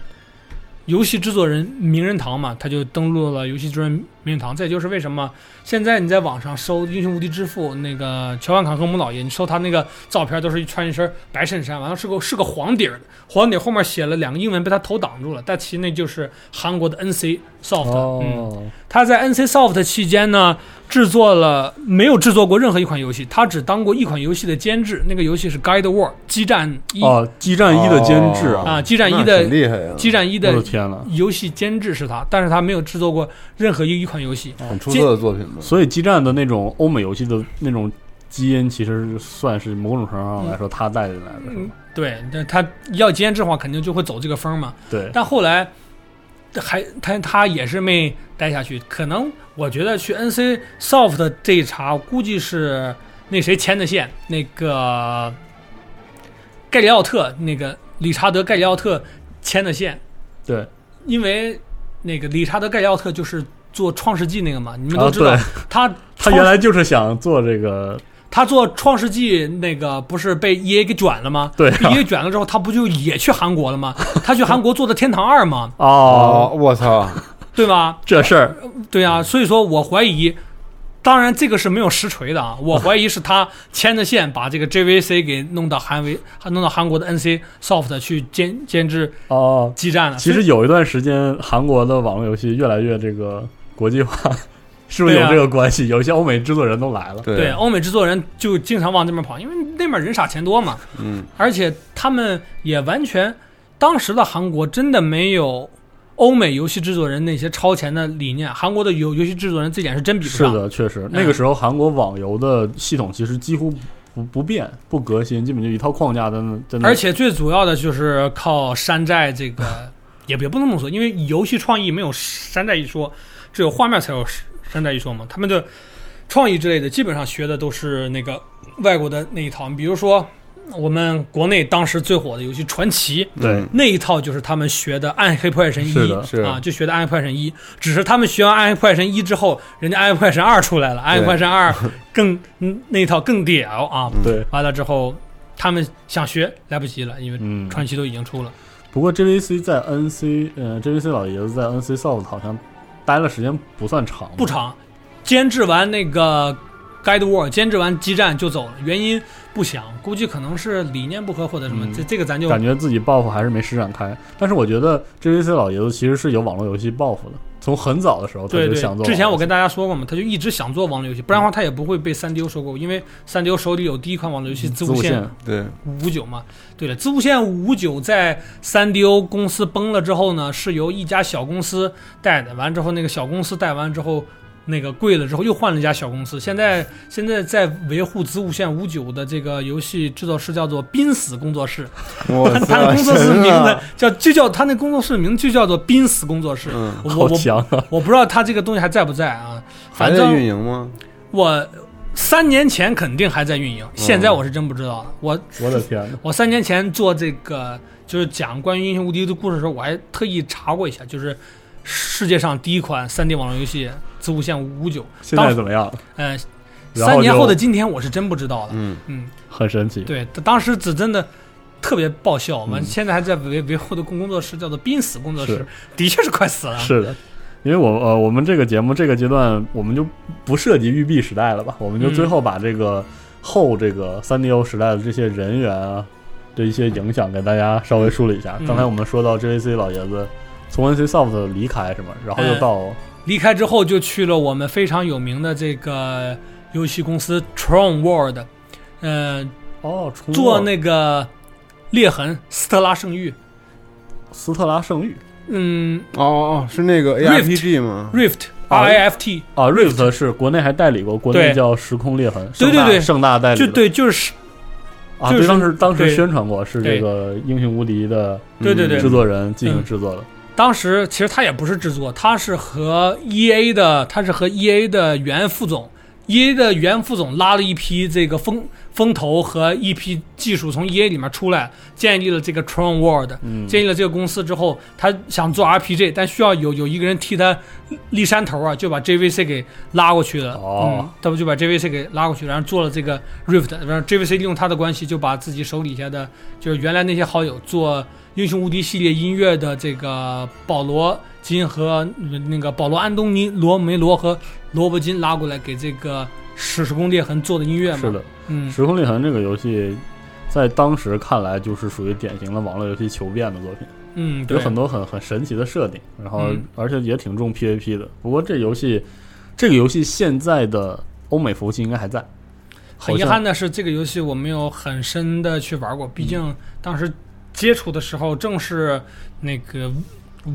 游戏制作人名人堂嘛，他就登录了游戏制作人名人堂。这也就是为什么现在你在网上搜《英雄无敌之父》那个乔万坎和姆老爷，你搜他那个照片都是穿一身白衬衫，完了是个是个黄底儿的，黄底后面写了两个英文，被他头挡住了，但其实那就是韩国的 NC Soft，、他在 NC Soft 期间呢，制作了没有制作过任何一款游戏，他只当过一款游戏的监制，那个游戏是《Guide War》激战一、哦，激战一的监制哦啊，啊，激战一那的厉害呀，激战一的！游戏监制是他，但是他没有制作过任何一一款游戏。很出色的作品嘛。所以激战的那种欧美游戏的那种基因，其实算是某种程度上来说他带进来的，是嗯吧？，对，但他要监制的话，肯定就会走这个风嘛。对，但后来还他他也是没待下去，可能我觉得去 NC Soft 这一茬，估计是那谁牵的线，那个盖里奥特，那个理查德盖里奥特牵的线，对，因为那个理查德盖里奥特就是做《创世纪》那个嘛，你们啊都知道，对他 他原来就是想做这个，他做《创世纪》那个不是被 EA 给卷了吗？对被 EA 卷了之后，他不就也去韩国了吗？他去韩国做的《天堂二》吗，哦，哦，我操，对吧？这事儿对啊，所以说我怀疑，当然这个是没有实锤的啊，我怀疑是他牵着线把这个 JVC 给弄到韩维，弄到韩国的 NC Soft 去监监制哦，激战了。其实有一段时间，韩国的网络游戏越来越这个国际化，是不是有这个关系？有一些欧美制作人都来了。对对，欧美制作人就经常往那边跑，因为那边人傻钱多嘛，嗯，而且他们也完全，当时的韩国真的没有欧美游戏制作人那些超前的理念，韩国的游游戏制作人这点是真比不上。是的，确实，那个时候韩国网游的系统其实几乎不不变、不革新，基本就一套框架在那，在那。而且最主要的就是靠山寨这个，也 也不能这么说，因为游戏创意没有山寨一说，只有画面才有山寨艺术嘛。他们的创意之类的，基本上学的都是那个外国的那一套。比如说我们国内当时最火的游戏《传奇》，对，那一套就是他们学的《暗黑破坏神一啊，就学的《暗黑破坏神一》，只是他们学完《暗黑破坏神一》之后，人家《暗黑破坏神二》出来了，《暗黑破坏神二》更嗯那一套更屌啊！对，完了之后，他们想学来不及了，因为嗯。传奇都已经出了。不过 JVC 在 NC，呃，JVC 老爷子在 NC Soft 好像待了时间不算长，不长，监制完那个 Guide War，监制完激战就走了，原因不详，估计可能是理念不合或者什么，嗯这这个咱就感觉自己报复还是没施展开。但是我觉得 JVC 老爷子其实是有网络游戏报复的，从很早的时候他对对就想做。之前我跟大家说过嘛，他就一直想做网络游戏，不然的话他也不会被三 DO 收购，因为三 DO 手里有第一款网络游戏《嗯自无自无限线对，五五九》嘛。对了，《自无限五五九》在三 DO 公司崩了之后呢，是由一家小公司带的，完之后那个小公司带完之后。那个贵了之后，又换了一家小公司。现在现在在维护《子午线五九》的这个游戏制作室叫做濒死工作室，我 他他的工作室名字叫就叫他那工作室名字就叫做濒死工作室。嗯，好我我强啊！我不知道他这个东西还在不在啊？还在运营吗？我三年前肯定还在运营，现在我是真不知道了。我我的天呐，我三年前做这个就是讲关于英雄无敌的故事的时候，我还特意查过一下，就是世界上第一款三 D 网络游戏《子午线五五九》。现在怎么样？呃，然后就三年后的今天我是真不知道了。嗯，嗯，很神奇。对，当时只真的特别爆笑。我们嗯现在还在维维护的工工作室叫做濒死工作室，的确是快死了。是的，因为我呃，我们这个节目这个阶段，我们就不涉及育碧时代了吧？我们就嗯最后把这个后这个三 D O 时代的这些人员啊的一些影响给大家稍微梳理一下。嗯刚才我们说到 JVC 老爷子从 NC Soft 离开是吗？然后又呃到离开之后就去了我们非常有名的这个游戏公司 Tron World，呃，哦，做那个裂痕斯特拉圣域，斯特拉圣域。嗯哦哦，是那个 Rift ARPG 吗？，Rift 啊 R I F T，啊，Rift 是国内还代理过，国内叫时空裂痕，对对对。盛大代理就对，就是啊，对，就是当时当时宣传过是这个英雄无敌的对对对。制作人进行嗯制作的。当时其实他也不是制作，他是和 E A 的，他是和 E A 的原副总，E A 的原副总拉了一批这个风风投和一批技术从 E A 里面出来，建立了这个 Tron World，嗯，建立了这个公司之后，他想做 RPG，但需要有有一个人替他立山头啊，就把 JVC 给拉过去了。哦嗯，他不就把 JVC 给拉过去，然后做了这个 Rift，然后 JVC 利用他的关系，就把自己手底下的就是原来那些好友做英雄无敌系列音乐的这个保罗金和那个保罗安东尼罗梅罗和罗伯金拉过来给这个史时空裂痕做的音乐嘛。是的，，嗯《时空裂痕》这个游戏在当时看来就是属于典型的网络游戏求变的作品，嗯，有很多很很神奇的设定，然后嗯。而且也挺重 PVP 的。不过这游戏这个游戏现在的欧美服务器应该还在，很遗憾的是，这个游戏我没有很深的去玩过，毕竟当时接触的时候正是那个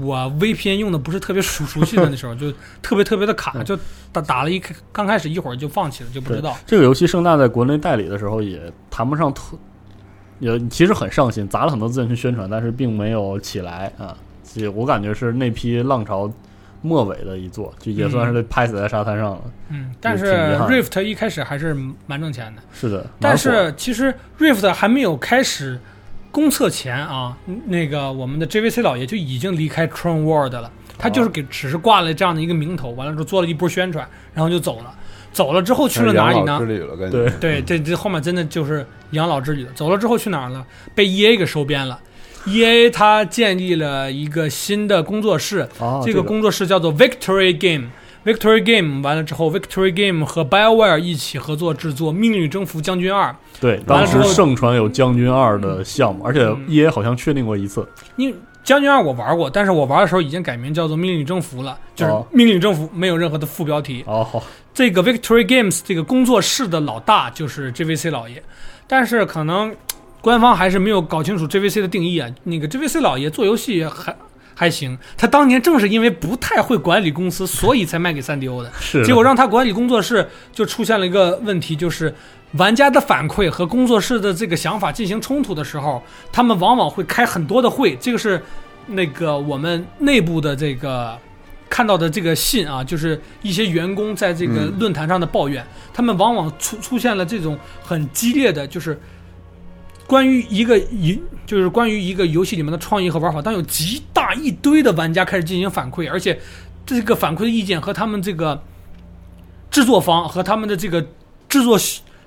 我 VPN 用的不是特别熟熟悉的那时候，就特别特别的卡，嗯就打打了一开刚开始一会儿就放弃了，就不知道。这个游戏盛大在国内代理的时候也谈不上特，也其实很上心，砸了很多资源去宣传，但是并没有起来啊。我感觉是那批浪潮末尾的一座，就也算是被拍死在沙滩上了。嗯，但是 Rift 一开始还是蛮挣钱的，是的，但是其实 Rift 还没有开始公测前啊，那个我们的 JVC 老爷就已经离开 Tron World 了。他就是给只是挂了这样的一个名头，完了之后做了一波宣传，然后就走了。走了之后去了哪里呢之？旅了，感觉对对，这这后面真的就是养老之旅了。走了之后去哪儿了？被 E A 给收编了。E A 他建立了一个新的工作室，啊，这个工作室叫做 Victory Game。Victory Game 完了之后，Victory Game 和 BioWare 一起合作制作《命运征服将军二》。对，当时盛传有将军二的项目，而且嗯 EA 好像确定过一次。因为将军二我玩过，但是我玩的时候已经改名叫做命令征服了，就是哦命令征服，没有任何的副标题。哦，好，这个 Victory Games 这个工作室的老大就是 JVC 老爷，但是可能官方还是没有搞清楚 JVC 的定义啊。那个 JVC 老爷做游戏还还行，他当年正是因为不太会管理公司，所以才卖给三 DO 的。是结果让他管理工作室，就出现了一个问题，就是玩家的反馈和工作室的这个想法进行冲突的时候，他们往往会开很多的会。这个是那个我们内部的这个看到的这个信啊，就是一些员工在这个嗯论坛上的抱怨，他们往往出出现了这种很激烈的，就是。关于一个一就是关于一个游戏里面的创意和玩法，当有极大一堆的玩家开始进行反馈，而且这个反馈的意见和他们这个制作方和他们的这个制作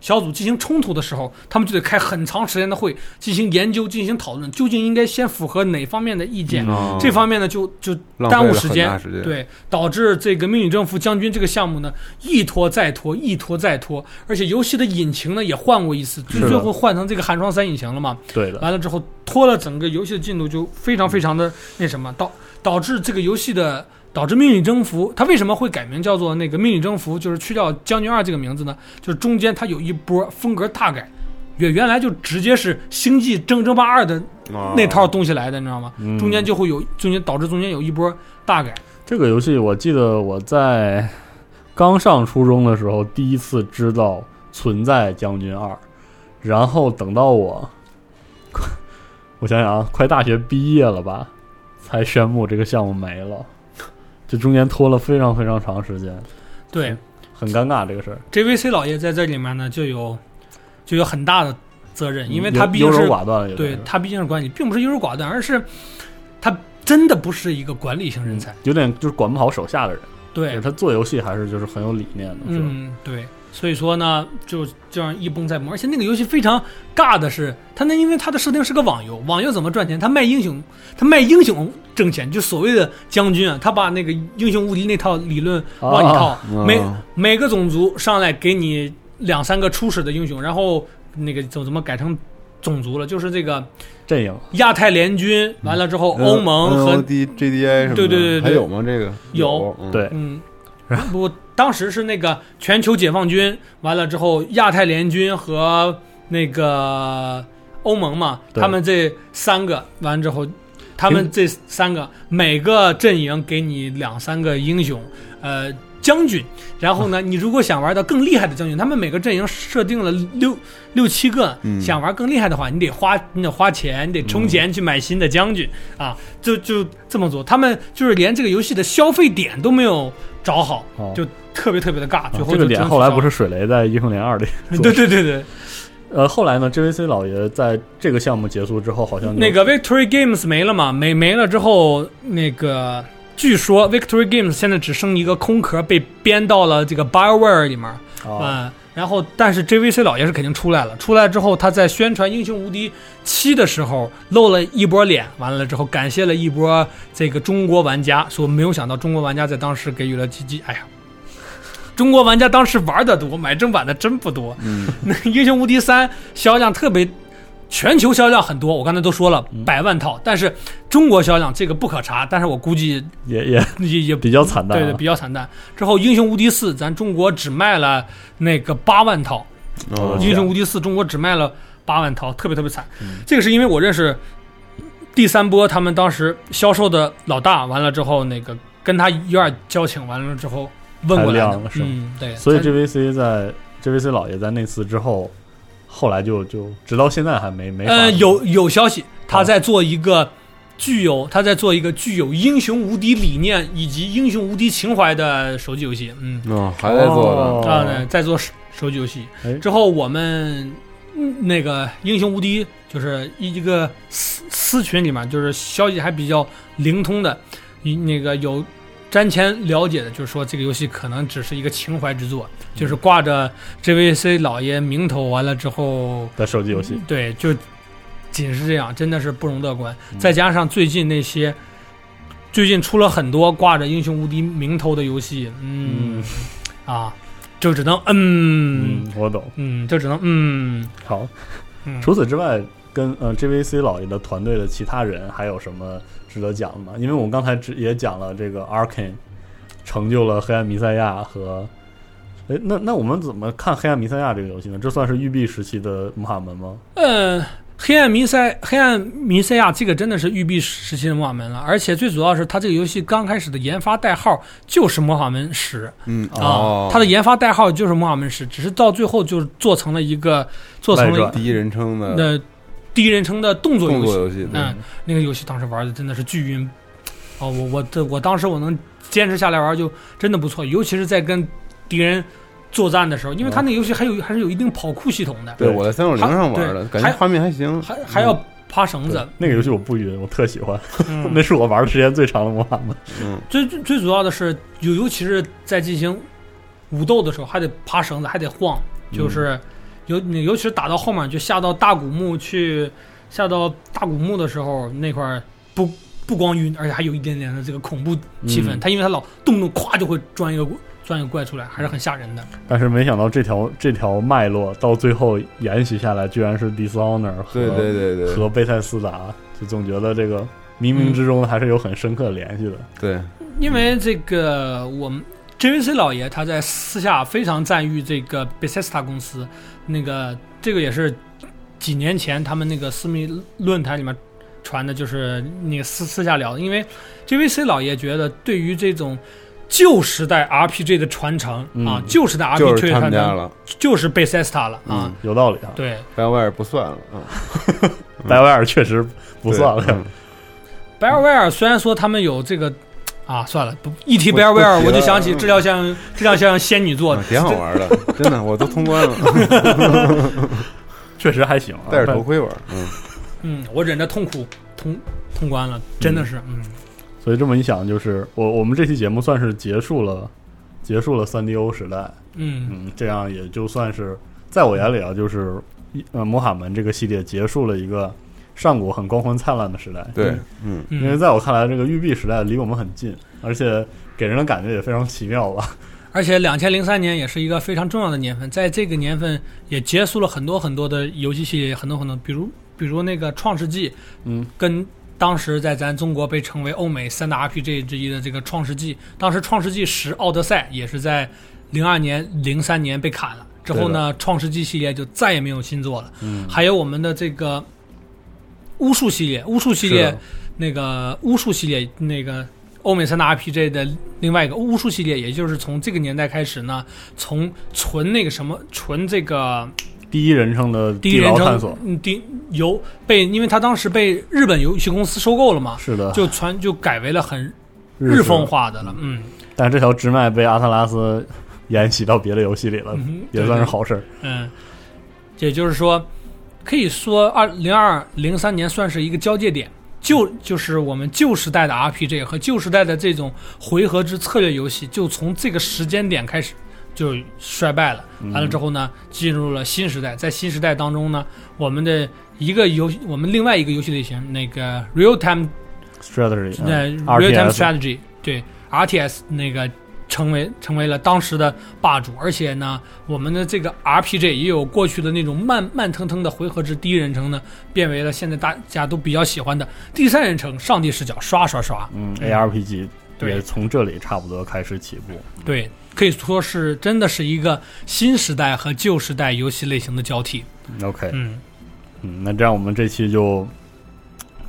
小小组进行冲突的时候，他们就得开很长时间的会进行研究、进行讨论，究竟应该先符合哪方面的意见。嗯。这方面呢，就就耽误时间。时间，对，导致这个《命运征服将军》这个项目呢一拖再拖，一拖再拖，而且游戏的引擎呢也换过一次，就最后换成这个寒霜三引擎了嘛。对的，完了之后拖了整个游戏的进度就非常非常的那什么，导导致这个游戏的导致命运征服，它为什么会改名叫做那个命运征服？就是去掉将军二这个名字呢？就是中间它有一波风格大改，原原来就直接是星际争争霸二的啊那套东西来的，你知道吗？嗯中间就会有中间导致中间有一波大改。这个游戏，我记得我在刚上初中的时候第一次知道存在将军二，然后等到我，我想想啊，快大学毕业了吧，才宣布这个项目没了，这中间拖了非常非常长时间，对很尴尬这个事儿，，JVC 老爷在这里面呢就有就有很大的责任，因为他毕竟是对他毕竟是管理，并不是优柔寡断，而是他真的不是一个管理型人才。有点就是管不好手下的人，对，他做游戏还是就是很有理念的，是吧？嗯，对，所以说呢，就这样一崩再崩，而且那个游戏非常尬的是，它那因为它的设定是个网游，网游怎么赚钱？它卖英雄，它卖英雄挣钱，就所谓的将军啊，他把那个英雄无敌那套理论往里套，嗯每每个种族上来给你两三个初始的英雄，然后那个怎怎么改成种族了？就是这个阵营亚太联军，完了之后欧盟和 D J D I 什么的，对对对对还有吗？这个？有。嗯。对。嗯，不，当时是那个全球解放军，完了之后亚太联军和那个欧盟嘛，他们这三个完之后，他们这三个每个阵营给你两三个英雄，呃。将军，然后呢？你如果想玩到更厉害的将军，他们每个阵营设定了六六七个，嗯想玩更厉害的话，你得花你得花钱，你得充钱去买新的将军、啊，就就这么做。他们就是连这个游戏的消费点都没有找好，哦就特别特别的尬。最后这个脸后来不是是水雷在《英雄联二 》里对对对对，呃，后来呢，JVC 老爷在这个项目结束之后，好像那个 Victory Games 没了嘛？没没了之后，那个据说 Victory Games 现在只剩一个空壳，被编到了这个 BioWare 里面。啊，嗯，然后但是 JVC 老爷是肯定出来了，出来之后他在宣传《英雄无敌七》的时候露了一波脸，完了之后感谢了一波这个中国玩家，说没有想到中国玩家在当时给予了积极，哎呀。中国玩家当时玩的多，买正版的真不多。嗯，那 《英雄无敌三》销量特别，全球销量很多，我刚才都说了嗯百万套，但是中国销量这个不可查，但是我估计也也 也也 比较惨淡、啊，对对，比较惨淡。之后《英雄无敌四》咱中国只卖了那个八万套，哦英雄无敌四》中国只卖了八万套，特别特别惨。嗯这个是因为我认识第三波他们当时销售的老大，完了之后那个跟他有点交情，完了之后问过来的嗯，对。所以咱 JVC 在 JVC 老爷在那次之后，后来就就直到现在还没没呃有有消息，他哦在做一个。具有他在做一个具有英雄无敌理念以及英雄无敌情怀的手机游戏，嗯，哦，还在做啊，对，在做手手机游戏。哎之后我们嗯那个英雄无敌就是一一个私私群里面，就是消息还比较灵通的，一那个有瞻前了解的，就是说这个游戏可能只是一个情怀之作，就是挂着 JVC 老爷名头，完了之后，的手机游戏，对，就仅是这样，真的是不容乐观。嗯。再加上最近那些，最近出了很多挂着英雄无敌名头的游戏，嗯啊，就只能嗯。嗯，我懂。嗯，就只能嗯。好，嗯，除此之外，跟呃 JVC 老爷的团队的其他人还有什么值得讲的嘛？因为我们刚才只也讲了这个 Arkane 成就了黑暗弥赛亚和。哎，那那我们怎么看黑暗弥赛亚这个游戏呢？这算是育碧时期的魔法门吗？呃，黑暗弥赛黑暗弥赛亚这个真的是育碧时期的魔法门了，而且最主要是它这个游戏刚开始的研发代号就是魔法门十嗯啊，它的研发代号就是魔法门十，只是到最后就是做成了一个做成了第一人称的那第一人称的动作游戏，动作游戏，嗯，那个游戏当时玩的真的是巨晕。哦，我我这我当时我能坚持下来玩就真的不错，尤其是在跟敌人作战的时候，因为他那个游戏还有还是有一定跑酷系统的，对我在三六零上玩的，还感觉画面还行，还还要爬绳子。那个游戏我不晕，我特喜欢，嗯。那是我玩的时间最长的魔法门。嗯，最最最主要的是，尤尤其是在进行武斗的时候，还得爬绳子，还得晃，就是尤尤其是打到后面，就下到大古墓去，下到大古墓的时候，那块儿不不光晕，而且还有一点点的这个恐怖气氛。嗯它因为它老动不动咵就会钻一个钻一个怪出来，还是很吓人的。但是没想到这条这条脉络到最后延续下来，居然是 Dishonor 和对对对对和贝塞斯达，就总觉得这个冥冥之中还是有很深刻联系的。对，因为这个我们 JVC 老爷他在私下非常赞誉这个 Bethesda 公司，那个这个也是几年前他们那个私密论坛里面传的，就是你私私下聊的。因为 JVC 老爷觉得对于这种旧时代 RPG 的传承、嗯啊，旧时代 RPG 传承们家了，就是 Bethesda 了啊。嗯有道理啊，对白维尔不算了，啊，白维尔确实不算了。对嗯 b e r w a r e 虽然说他们有这个。啊，算了，不一提不 b e r w a r 不提了我就想起嗯质量像质量像仙女座的，挺好玩的，真的，我都通关了，确实还行啊。戴着头盔玩，嗯，嗯，我忍着痛苦通通关了，真的是，嗯所以这么一想，就是我我们这期节目算是结束了结束了三 DO 时代。嗯嗯，这样也就算是在我眼里啊，就是一呃魔卡门这个系列结束了一个上古很光辉灿烂的时代。对，嗯，嗯，因为在我看来，这个育碧时代离我们很近，而且给人的感觉也非常奇妙吧。而且两千零三年也是一个非常重要的年份，在这个年份也结束了很多很多的游戏系列，很多很多，比如比如那个《创世纪》，嗯，跟当时在咱中国被称为欧美三大 RPG 之一的这个《创世纪》，当时《创世纪十：奥德赛》也是在零二年、零三年被砍了。之后呢，《创世纪》系列就再也没有新作了。嗯，还有我们的这个巫术系列，巫术系列那个巫术系列那个欧美三大 RPG 的另外一个巫术系列，也就是从这个年代开始呢，从纯那个什么纯这个第一人称的第一人地牢探索，称嗯第由被，因为他当时被日本游戏公司收购了嘛，是的，就传就改为了很日日风。化的了，嗯，但是这条支脉被阿特拉斯 沿袭到别的游戏里了，嗯也算是好事儿。嗯，也就是说，可以说二零二零三年算是一个交界点，旧就是我们旧时代的 RPG 和旧时代的这种回合制策略游戏，就从这个时间点开始就衰败了。嗯。完了之后呢，进入了新时代，在新时代当中呢，我们的一个游戏，我们另外一个游戏类型，那个 real time strategy，呃嗯 real time strategy，对 RTS 那个成为成为了当时的霸主，而且呢，我们的这个 RPG 也有过去的那种慢慢腾腾的回合制第一人称呢，变为了现在大家都比较喜欢的第三人称上帝视角，刷刷刷，嗯，ARPG 对也从这里差不多开始起步。对，可以说是真的是一个新时代和旧时代游戏类型的交替。OK，嗯，嗯，那这样我们这期就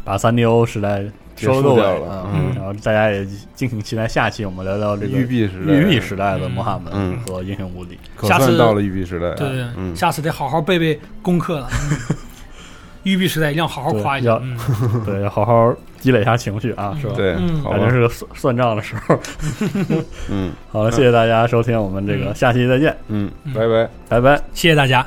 把三 DO 时代结收个尾束掉了啊嗯然后大家也敬请期待下期我们聊聊这个育碧时代，育碧时代的魔法门嗯和英雄无敌。下次到了育碧时代，对对对，嗯，下次得好好背背功课了。嗯育碧时代一定要好好夸一下。对要好好积累一下情绪啊，是吧？对，反正，是个算算账的时候。嗯 好了，谢谢大家收听我们这个，嗯下期再见，嗯，嗯拜拜。拜拜。谢谢大家。